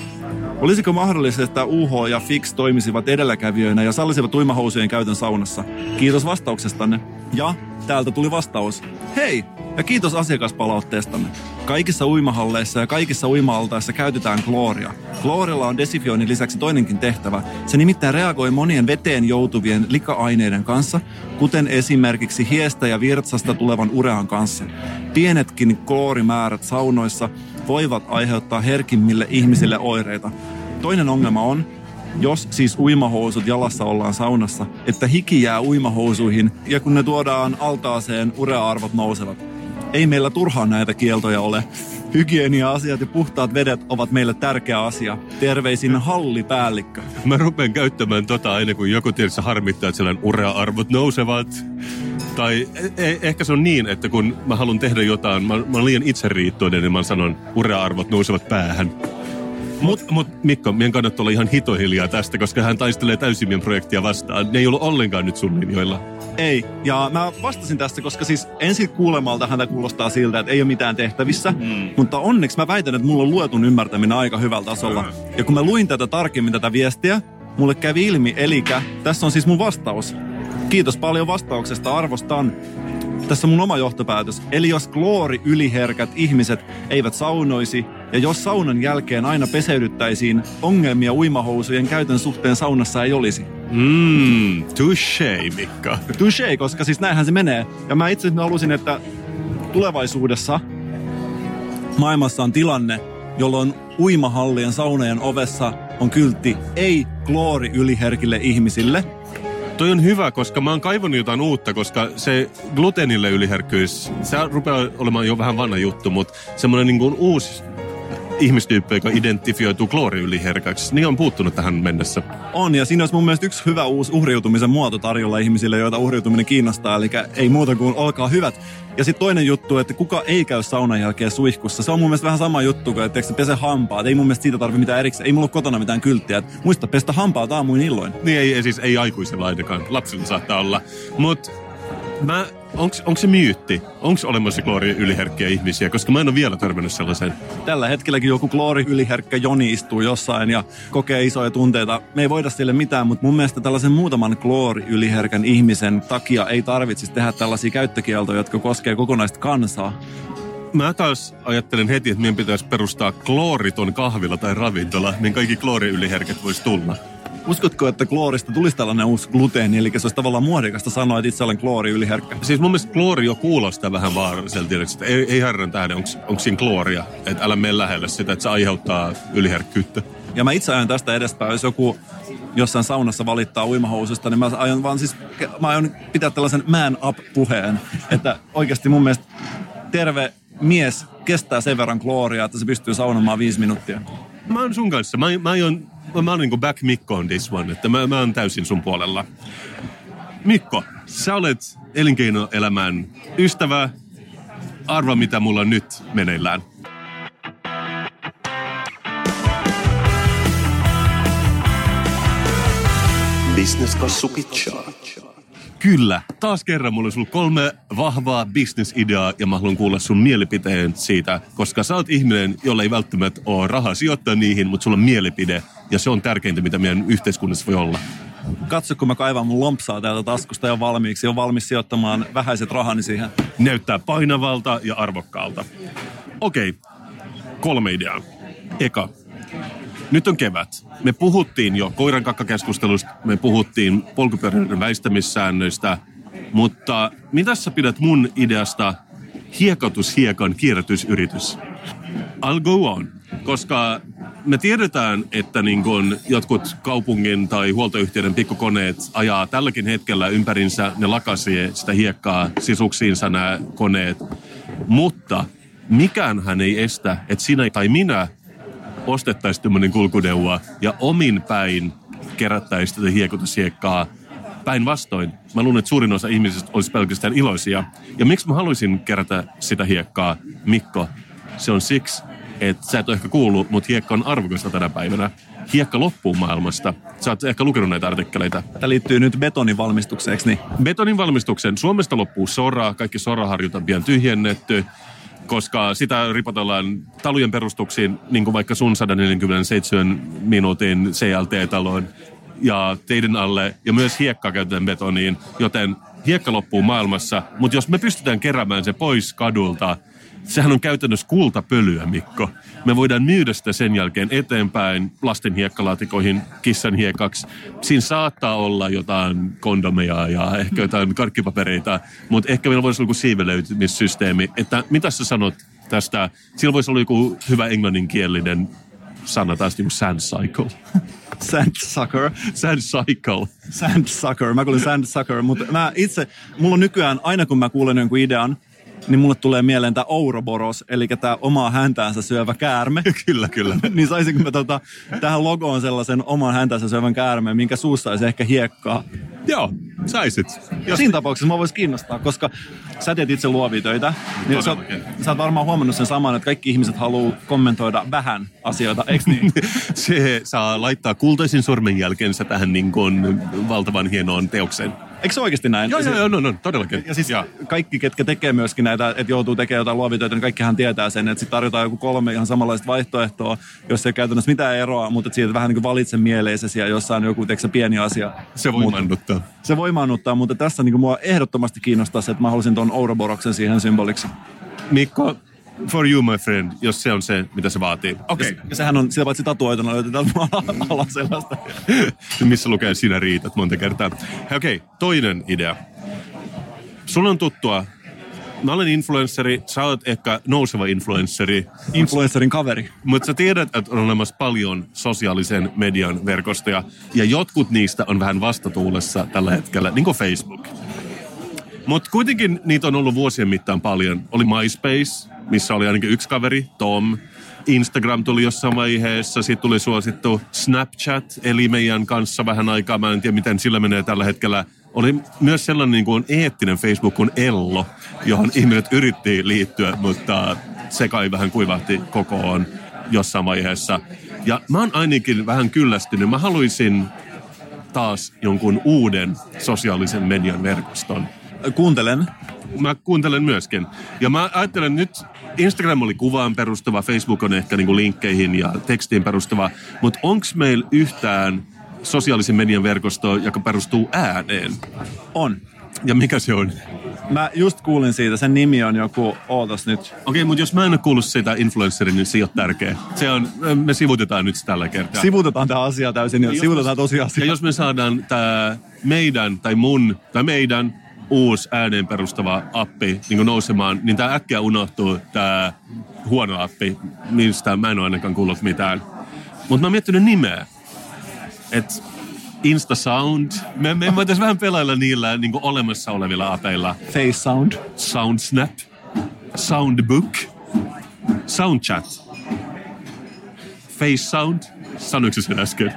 Olisiko mahdollista, että UH ja Fix toimisivat edelläkävijöinä ja sallisivat uimahousujen käytön saunassa? Kiitos vastauksestanne. Ja täältä tuli vastaus. Hei! Ja kiitos asiakaspalautteestanne. Kaikissa uimahalleissa ja kaikissa uima-altaissa käytetään klooria. Kloorilla on desifioinnin lisäksi toinenkin tehtävä. Se nimittäin reagoi monien veteen joutuvien lika-aineiden kanssa, kuten esimerkiksi hiestä ja virtsasta tulevan urean kanssa. Pienetkin kloorimäärät saunoissa voivat aiheuttaa herkimmille ihmisille oireita. Toinen ongelma on, jos siis uimahousut jalassa ollaan saunassa, että hiki jää uimahousuihin ja kun ne tuodaan altaaseen, urea-arvot nousevat. Ei meillä turhaan näitä kieltoja ole. Hygienia-asiat ja puhtaat vedet ovat meille tärkeä asia. Terveisin hallipäällikkö. Mä rupean käyttämään tota aina, kun joku tietysti harmittaa, että sellainen urea-arvot nousevat. Tai eh- ehkä se on niin, että kun mä haluan tehdä jotain, mä, mä olen liian itseriittoinen, niin mä sanon, urea-arvot nousevat päähän. Mut, mut Mikko, meidän kannattaa olla ihan hitohiljaa tästä, koska hän taistelee täysin meidän projektia vastaan. Ne ei ollut ollenkaan nyt sun linjoilla. Ei, ja mä vastasin tästä, koska siis ensin kuulemalta häntä kuulostaa siltä, että ei ole mitään tehtävissä. Mm. Mutta onneksi mä väitän, että mulla on luetun ymmärtäminen aika hyvällä tasolla. Ja kun mä luin tätä tarkemmin tätä viestiä, mulle kävi ilmi, eli tässä on siis mun vastaus. Kiitos paljon vastauksesta, arvostan. Tässä on mun oma johtopäätös. Eli jos kloori yliherkät ihmiset eivät saunoisi, ja jos saunan jälkeen aina peseydyttäisiin, ongelmia uimahousujen käytön suhteen saunassa ei olisi. Mm, touché, Mikko. Touché, koska siis näinhän se menee. Ja mä itse halusin, että tulevaisuudessa maailmassa on tilanne, jolloin uimahallien saunojen ovessa on kyltti ei kloori yliherkille ihmisille. Toi on hyvä, koska mä oon kaivannut jotain uutta, koska se gluteenille yliherkkyys, se rupeaa olemaan jo vähän vanha juttu, mutta semmoinen niin uusi ihmistyyppi, joka identifioituu klooriyliherkäksi, niin on puuttunut tähän mennessä. On, ja siinä olisi mun mielestä yksi hyvä uusi uhriutumisen muoto tarjolla ihmisille, joita uhriutuminen kiinnostaa, eli ei muuta kuin olkaa hyvät. Ja sitten toinen juttu, että kuka ei käy saunan jälkeen suihkussa. Se on mun mielestä vähän sama juttu kuin, että pese hampaat. Ei mun mielestä siitä tarvitse mitään erikseen. Ei mulla ole kotona mitään kylttiä. Että muista pestä hampaat aamuin illoin. Niin ei, ei siis ei aikuisella ainakaan. Lapsilla saattaa olla. Mutta mä, onks, onks se myytti? Onks olemassa kloori yliherkkiä ihmisiä? Koska mä en ole vielä törmännyt sellaiseen. Tällä hetkelläkin joku kloori yliherkkä Joni istuu jossain ja kokee isoja tunteita. Me ei voida sille mitään, mutta mun mielestä tällaisen muutaman kloori yliherkän ihmisen takia ei tarvitsisi tehdä tällaisia käyttökieltoja, jotka koskee kokonaista kansaa. Mä taas ajattelen heti, että meidän pitäisi perustaa klooriton kahvila tai ravintola, niin kaikki klooriyliherkät voisi tulla. Uskotko, että kloorista tulisi tällainen uusi gluteeni, eli se olisi tavallaan muodikasta sanoa, että itse olen kloori yliherkkä? Siis mun mielestä kloori jo kuulostaa vähän vaaralliselta, että ei, ei herran tähden, onko siinä klooria, että älä mene lähelle sitä, että se aiheuttaa yliherkkyyttä. Ja mä itse ajan tästä edespäin, jos joku jossain saunassa valittaa uimahoususta, niin mä aion vaan siis, mä aion pitää tällaisen man up puheen, että oikeasti mun mielestä terve mies kestää sen verran klooria, että se pystyy saunomaan viisi minuuttia mä oon sun kanssa. Mä, mä, oon, mä oon niinku back Mikko on this one, että mä, mä oon täysin sun puolella. Mikko, sä olet elinkeinoelämän ystävä. Arva, mitä mulla on nyt meneillään. Business Kassu Kyllä, taas kerran mulla on sulla kolme vahvaa bisnesideaa ja mä haluan kuulla sun mielipiteen siitä, koska sä oot ihminen, jolla ei välttämättä ole rahaa sijoittaa niihin, mutta sulla on mielipide ja se on tärkeintä, mitä meidän yhteiskunnassa voi olla. Katso, kun mä kaivan mun lompsaa täältä taskusta jo valmiiksi. On valmis sijoittamaan vähäiset rahani siihen. Näyttää painavalta ja arvokkaalta. Okei, kolme ideaa. Eka, nyt on kevät. Me puhuttiin jo koiran kakkakeskustelusta, me puhuttiin polkupyöräilyn väistämissäännöistä, mutta mitä sä pidät mun ideasta hiekotushiekan kierrätysyritys? I'll go on, koska me tiedetään, että niin kun jotkut kaupungin tai huoltoyhtiöiden pikkukoneet ajaa tälläkin hetkellä ympärinsä, ne lakasee sitä hiekkaa sisuksiinsa nämä koneet, mutta mikään hän ei estä, että sinä tai minä ostettaisiin tämmöinen kulkuneuvo ja omin päin kerättäisiin tätä hiekotushiekkaa päinvastoin. Mä luulen, että suurin osa ihmisistä olisi pelkästään iloisia. Ja miksi mä haluaisin kerätä sitä hiekkaa, Mikko? Se on siksi, että sä et ole ehkä kuullut, mutta hiekka on arvokasta tänä päivänä. Hiekka loppuu maailmasta. Sä oot ehkä lukenut näitä artikkeleita. Tämä liittyy nyt betonin valmistukseen, eikö niin? Betonin valmistuksen. Suomesta loppuu sora. Kaikki soraharjut on pian tyhjennetty koska sitä ripotellaan talujen perustuksiin, niin kuin vaikka sun 147 minuutin CLT-taloon ja teidän alle, ja myös hiekkaa käytetään betoniin, joten hiekka loppuu maailmassa, mutta jos me pystytään keräämään se pois kadulta, sehän on käytännössä kultapölyä, Mikko. Me voidaan myydä sitä sen jälkeen eteenpäin lasten hiekkalaatikoihin kissan hiekaksi. Siinä saattaa olla jotain kondomeja ja ehkä jotain karkkipapereita, mutta ehkä meillä voisi olla joku siivelöitymissysteemi. Että mitä sä sanot tästä? Sillä voisi olla joku hyvä englanninkielinen sana taas niin sand cycle. Sandsucker. Sand cycle. Sandsucker. Mä kuulin sandsucker, mutta mä itse, mulla on nykyään, aina kun mä kuulen jonkun idean, niin mulle tulee mieleen tämä Ouroboros, eli tämä omaa häntäänsä syövä käärme. kyllä, kyllä. niin saisinko mä tota, tähän logoon sellaisen oman häntäänsä syövän käärmeen, minkä suussa olisi ehkä hiekkaa. Joo, saisit. Jos... Siinä tapauksessa mä vois kiinnostaa, koska sä teet itse luovia töitä. Niin sä, oot, sä oot varmaan huomannut sen saman, että kaikki ihmiset haluaa kommentoida vähän asioita, eikö niin? Se saa laittaa kultaisin sormenjälkensä tähän niin kuin valtavan hienoon teokseen. Eikö se oikeasti näin? Joo, joo, joo, no, no, todellakin. Ja siis ja. kaikki, ketkä tekee myöskin näitä, että joutuu tekemään jotain luovitöitä, niin kaikkihan tietää sen, että sitten tarjotaan joku kolme ihan samanlaista vaihtoehtoa, jos ei käytännössä mitään eroa, mutta siitä vähän niin kuin valitse mieleisesi ja jossain joku teksä pieni asia. Se voi mannuttaa. Se voi mannuttaa, mutta tässä niin kuin mua ehdottomasti kiinnostaa se, että mä haluaisin tuon Ouroboroksen siihen symboliksi. Mikko, for you, my friend, jos se on se, mitä se vaatii. Okei. Okay. Ja sehän on sitä paitsi tatuoituna löytyy täältä alaselästä. Missä lukee sinä riitat monta kertaa. Okei, okay, toinen idea. Sulla on tuttua Mä olen influenssari, sä oot ehkä nouseva influenssari. Influencerin kaveri. Mutta sä tiedät, että on olemassa paljon sosiaalisen median verkostoja, ja jotkut niistä on vähän vastatuulessa tällä hetkellä, niin kuin Facebook. Mutta kuitenkin niitä on ollut vuosien mittaan paljon. Oli MySpace, missä oli ainakin yksi kaveri, Tom. Instagram tuli jossain vaiheessa, sitten tuli suosittu Snapchat, eli meidän kanssa vähän aikaa. Mä en tiedä, miten sillä menee tällä hetkellä. Oli myös sellainen niin kuin eettinen Facebook kuin Ello, johon ihmiset yritti liittyä, mutta se kai vähän kuivahti kokoon jossain vaiheessa. Ja mä oon ainakin vähän kyllästynyt. Mä haluaisin taas jonkun uuden sosiaalisen median verkoston. Kuuntelen. Mä kuuntelen myöskin. Ja mä ajattelen nyt, Instagram oli kuvaan perustuva, Facebook on ehkä niinku linkkeihin ja tekstiin perustuva, mutta onko meillä yhtään sosiaalisen median verkostoa, joka perustuu ääneen? On. Ja mikä se on? Mä just kuulin siitä, sen nimi on joku, ootas nyt. Okei, okay, mutta jos mä en ole kuullut sitä influencerin, niin se ei ole tärkeä. Se on, me sivutetaan nyt tällä kertaa. Sivutetaan tämä asia täysin ja, ja sivutetaan tosiasia. Ja jos me saadaan tämä meidän tai mun tai meidän uusi ääneen perustava appi niin nousemaan, niin tämä äkkiä unohtuu, tämä huono appi, mistä mä en ole ainakaan kuullut mitään. Mutta mä oon miettinyt nimeä. Että Insta Sound. Me, me voitaisiin vähän pelailla niillä niin olemassa olevilla apeilla. Face Sound. Sound Snap. Soundbook. Soundchat. Face Sound. Sanoiko sen äsken?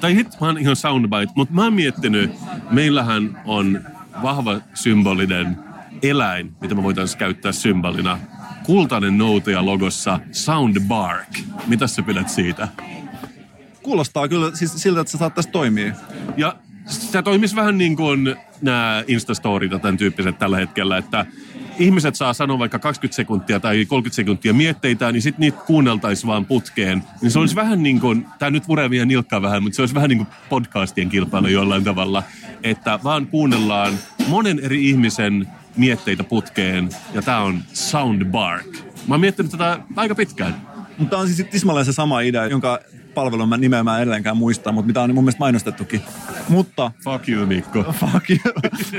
Tai hit, mä oon ihan soundbite, mutta mä oon miettinyt, meillähän on vahva symbolinen eläin, mitä me voitaisiin käyttää symbolina. Kultainen noutaja logossa Soundbark. Mitä sä pidät siitä? Kuulostaa kyllä siis siltä, että se saattaisi toimia. Ja se toimisi vähän niin kuin nämä Instastorit ja tämän tyyppiset tällä hetkellä, että ihmiset saa sanoa vaikka 20 sekuntia tai 30 sekuntia mietteitä, niin sitten niitä kuunneltaisiin vaan putkeen. Niin se olisi vähän niin kuin, tämä nyt puree vielä nilkkaa vähän, mutta se olisi vähän niin kuin podcastien kilpailu jollain tavalla, että vaan kuunnellaan monen eri ihmisen mietteitä putkeen, ja tämä on Soundbark. Mä oon miettinyt tätä aika pitkään. Mutta tämä on siis tismalleen se sama idea, jonka palvelun mä nimeä mä en edelleenkään muista, mutta mitä on mun mielestä mainostettukin. Mutta... Fuck you, Mikko. Fuck you.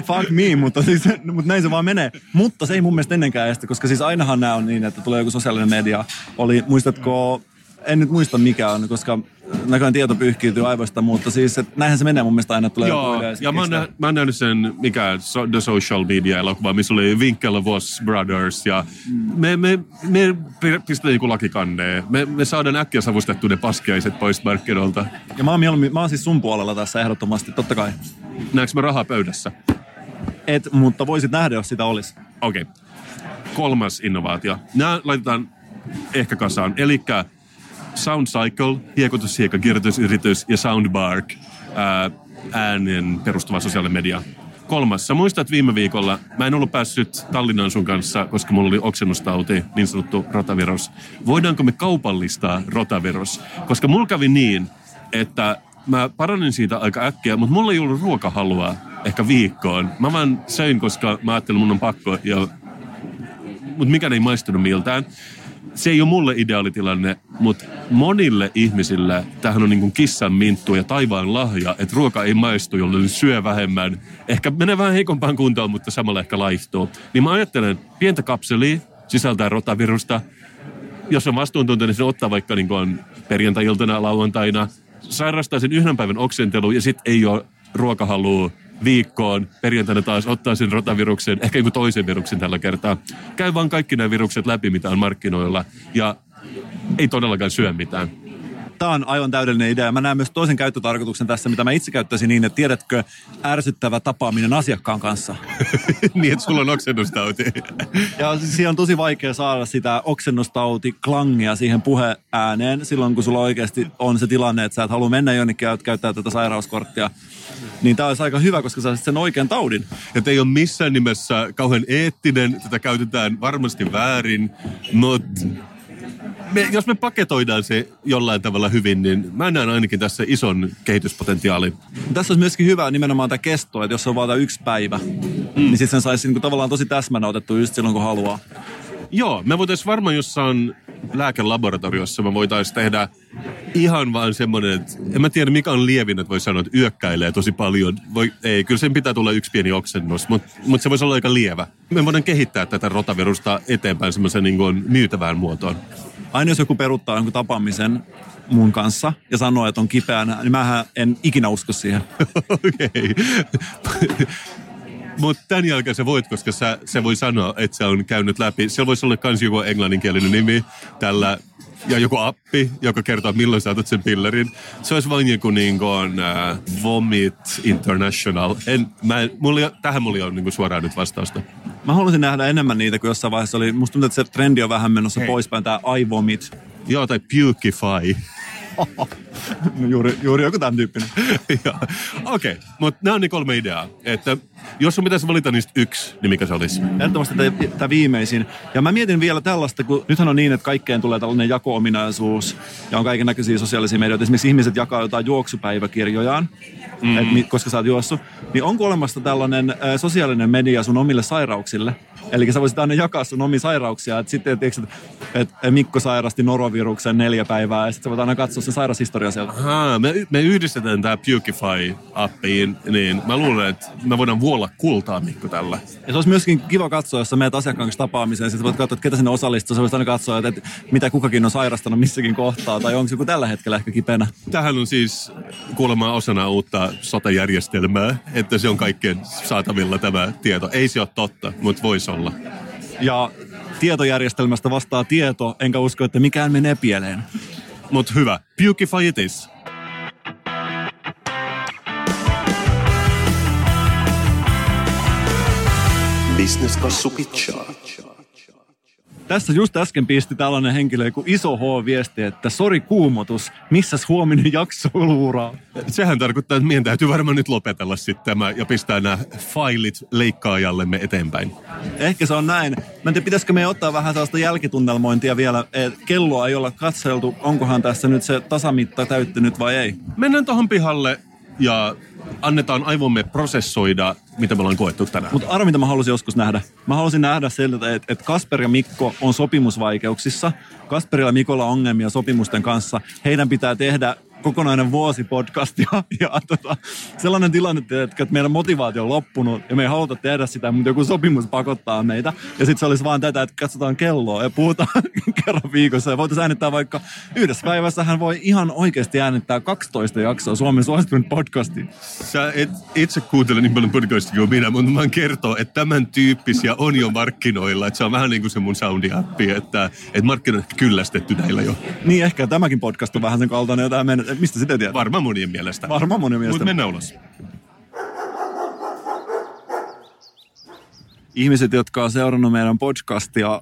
Fuck me, mutta, siis, mutta näin se vaan menee. Mutta se ei mun mielestä ennenkään estä, koska siis ainahan nämä on niin, että tulee joku sosiaalinen media. Oli, muistatko, en nyt muista mikä on, koska näköjään tieto pyyhkiytyy aivoista, mutta siis että näinhän se menee mun mielestä aina tulee Joo, ja mä oon, nä- mä oon nähnyt sen, mikä so, The Social Media-elokuva, missä oli Winklevoss Brothers, ja me, me, me pistetään joku lakikanneen. Me, me saadaan äkkiä savustettua ne paskiaiset pois markkinoilta. Ja mä oon, mieluummin, mä oon siis sun puolella tässä ehdottomasti, totta kai. Näenkö mä rahaa pöydässä? Et, mutta voisit nähdä, jos sitä olisi. Okei. Okay. Kolmas innovaatio. Nämä laitetaan ehkä kasaan. Elikkä Sound Cycle, hiekotushiekka, kirjoitusyritys ja Soundbark, ää, äänen perustuva sosiaalinen media. Kolmas. Sä muistat viime viikolla, mä en ollut päässyt Tallinnan sun kanssa, koska mulla oli oksennustauti, niin sanottu rotavirus. Voidaanko me kaupallistaa rotavirus? Koska mulla kävi niin, että mä paranin siitä aika äkkiä, mutta mulla ei ollut ruokahalua ehkä viikkoon. Mä vaan söin, koska mä ajattelin, mun on pakko, ja... mutta mikään ei maistunut miltään se ei ole mulle ideaalitilanne, mutta monille ihmisille tähän on niin kuin kissan minttu ja taivaan lahja, että ruoka ei maistu, jolloin syö vähemmän. Ehkä menee vähän heikompaan kuntoon, mutta samalla ehkä laihtuu. Niin mä ajattelen, pientä kapselia sisältää rotavirusta. Jos on vastuuntuntoinen, niin se ottaa vaikka niin kuin perjantai-iltana, lauantaina, sairastaa sen yhden päivän oksentelu ja sitten ei ole ruokahalua viikkoon. Perjantaina taas ottaa sen rotaviruksen, ehkä joku toisen viruksen tällä kertaa. Käy vaan kaikki nämä virukset läpi, mitä on markkinoilla. Ja ei todellakaan syö mitään. Tämä on aivan täydellinen idea. Mä näen myös toisen käyttötarkoituksen tässä, mitä mä itse käyttäisin niin, että tiedätkö ärsyttävä tapaaminen asiakkaan kanssa. niin, että sulla on oksennustauti. ja siihen on tosi vaikea saada sitä oksennustauti klangia siihen puheääneen silloin, kun sulla oikeasti on se tilanne, että sä et halua mennä jonnekin ja käyttää tätä sairauskorttia. Niin tämä olisi aika hyvä, koska sä sen oikean taudin. Ja ei ole missään nimessä kauhean eettinen, tätä käytetään varmasti väärin, mutta me, jos me paketoidaan se jollain tavalla hyvin, niin mä näen ainakin tässä ison kehityspotentiaali. Tässä olisi myöskin hyvä nimenomaan tämä kesto, että jos on vaan yksi päivä, mm. niin sitten sen saisi niin tavallaan tosi täsmänä otettu just silloin, kun haluaa. Joo, me voitaisiin varmaan jossain lääkelaboratoriossa, me voitaisiin tehdä ihan vaan semmoinen, että en mä tiedä mikä on lievin, että voi sanoa, että yökkäilee tosi paljon. Voi, ei, kyllä sen pitää tulla yksi pieni oksennus, mutta mut se voisi olla aika lievä. Me voidaan kehittää tätä rotavirusta eteenpäin semmoisen niin myytävään muotoon aina jos joku peruttaa jonkun tapaamisen mun kanssa ja sanoo, että on kipeänä, niin mä en ikinä usko siihen. Okei. Mutta tämän jälkeen sä voit, koska sä, se voi sanoa, että se on käynyt läpi. Siellä voisi olla myös joku englanninkielinen nimi tällä ja joku appi, joka kertoo, milloin sä otat sen pillerin. Se olisi vain joku niin kuin, uh, Vomit International. En, mä, mulla, tähän mulla on niin kuin suoraan nyt vastausta. Mä haluaisin nähdä enemmän niitä, kun jossain vaiheessa oli, musta tuntuu, että se trendi on vähän menossa Hei. poispäin, tämä I Vomit. Joo, tai Pukify. juuri, juuri joku tämän tyyppinen. Okei, okay, mutta nämä on ne kolme ideaa. Että jos sun pitäisi valita niistä yksi, niin mikä se olisi? Ehdottomasti tämä viimeisin. Ja mä mietin vielä tällaista, kun nythän on niin, että kaikkeen tulee tällainen jako-ominaisuus ja on kaiken näköisiä sosiaalisia medioita. Esimerkiksi ihmiset jakaa jotain juoksupäiväkirjojaan, mm. et, koska sä oot juossut. Niin onko olemassa tällainen äh, sosiaalinen media sun omille sairauksille? Eli sä voisit aina jakaa sun omia sairauksia. Että sitten, että, että Mikko sairasti noroviruksen neljä päivää ja sitten sä voit aina katsoa sen sairaushistoria sieltä. Aha, me, me yhdistetään tämä Pukify-appiin, niin mä luulen, että me voidaan vuolla kultaa Mikko tällä. Ja se olisi myöskin kiva katsoa, jos sä menet asiakkaan kanssa tapaamiseen, sitten voit katsoa, että ketä sinne osallistuu. Sä voisit aina katsoa, että, että mitä kukakin on sairastanut missäkin kohtaa, tai onko joku tällä hetkellä ehkä kipeänä. Tähän on siis kuulemma osana uutta sotajärjestelmää, että se on kaikkien saatavilla tämä tieto. Ei se ole totta, mutta voisi olla. Ja tietojärjestelmästä vastaa tieto, enkä usko, että mikään menee pieleen. Mut hyvä. Pukify it is. Business Kassu pitchaa. Tässä just äsken pisti tällainen henkilö kuin Iso H-viesti, että sori kuumotus, missäs huominen jakso luuraa? Sehän tarkoittaa, että meidän täytyy varmaan nyt lopetella sitten tämä ja pistää nämä failit leikkaajallemme eteenpäin. Ehkä se on näin. Mä en tiedä, pitäisikö me ottaa vähän sellaista jälkitunnelmointia vielä. Et kelloa ei olla katseltu, onkohan tässä nyt se tasamitta täyttynyt vai ei. Mennään tuohon pihalle ja annetaan aivomme prosessoida, mitä me ollaan koettu tänään. Mutta arvo, mitä mä halusin joskus nähdä. Mä halusin nähdä sieltä, että, että Kasper ja Mikko on sopimusvaikeuksissa. Kasperilla ja Mikolla on ongelmia sopimusten kanssa. Heidän pitää tehdä kokonainen vuosi podcastia ja tota, sellainen tilanne, että meidän motivaatio on loppunut ja me ei haluta tehdä sitä, mutta joku sopimus pakottaa meitä. Ja sitten se olisi vaan tätä, että katsotaan kelloa ja puhutaan kerran viikossa ja voitaisiin äänittää vaikka yhdessä päivässä hän voi ihan oikeasti äänittää 12 jaksoa Suomen suosituin podcasti. Sä et itse kuuntele niin paljon podcastia kuin minä, mutta mä kertoo, että tämän tyyppisiä on jo markkinoilla. Että se on vähän niin kuin se mun soundi-appi, että, että markkinoilla kyllästetty näillä jo. Niin ehkä tämäkin podcast on vähän sen kaltainen, jota mistä sitä tiedät? Varmaan monien mielestä. Varmaan monien mielestä. Mutta mennään ulos. Ihmiset, jotka on seurannut meidän podcastia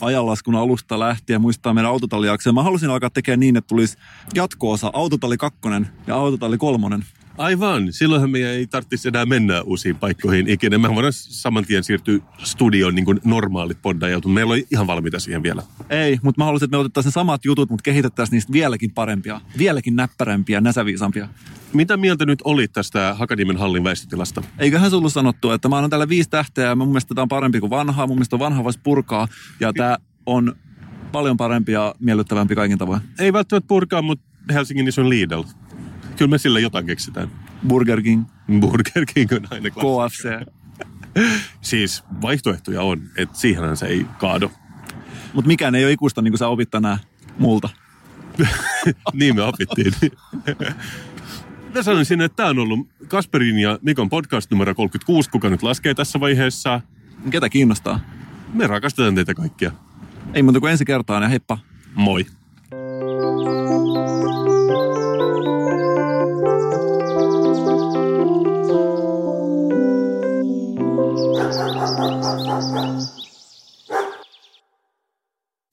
ajanlaskun alusta lähtien, muistaa meidän autotallijaksoja. Mä halusin alkaa tekemään niin, että tulisi jatko-osa autotalli 2 ja autotalli 3. Aivan. Silloinhan meidän ei tarvitsisi enää mennä uusiin paikkoihin ikinä. Mehän voidaan saman tien siirtyä studioon niin kuin normaalit poddajat. Meillä oli ihan valmiita siihen vielä. Ei, mutta mä haluaisin, että me otettaisiin ne samat jutut, mutta kehitettäisiin niistä vieläkin parempia, vieläkin näppärämpiä, näsäviisampia. Mitä mieltä nyt oli tästä Hakaniemen hallin väistötilasta? Eiköhän sulla sanottu, että mä annan täällä viisi tähteä ja mun mielestä tämä on parempi kuin vanhaa. Mun mielestä vanha voisi purkaa ja tämä on paljon parempi ja miellyttävämpi kaikin tavoin. Ei välttämättä purkaa, mutta Helsingin isoin Lidl. Kyllä me sillä jotain keksitään. Burger King. Burger King on aina KFC. siis vaihtoehtoja on, että siihenhän se ei kaado. Mutta mikään ei ole ikuista, niin kuin sä opit tänään multa. niin me opittiin. Mä sanoisin, että tämä on ollut Kasperin ja Mikon podcast numero 36, kuka nyt laskee tässä vaiheessa. Ketä kiinnostaa? Me rakastetaan teitä kaikkia. Ei muuta kuin ensi kertaan ja heippa. Moi.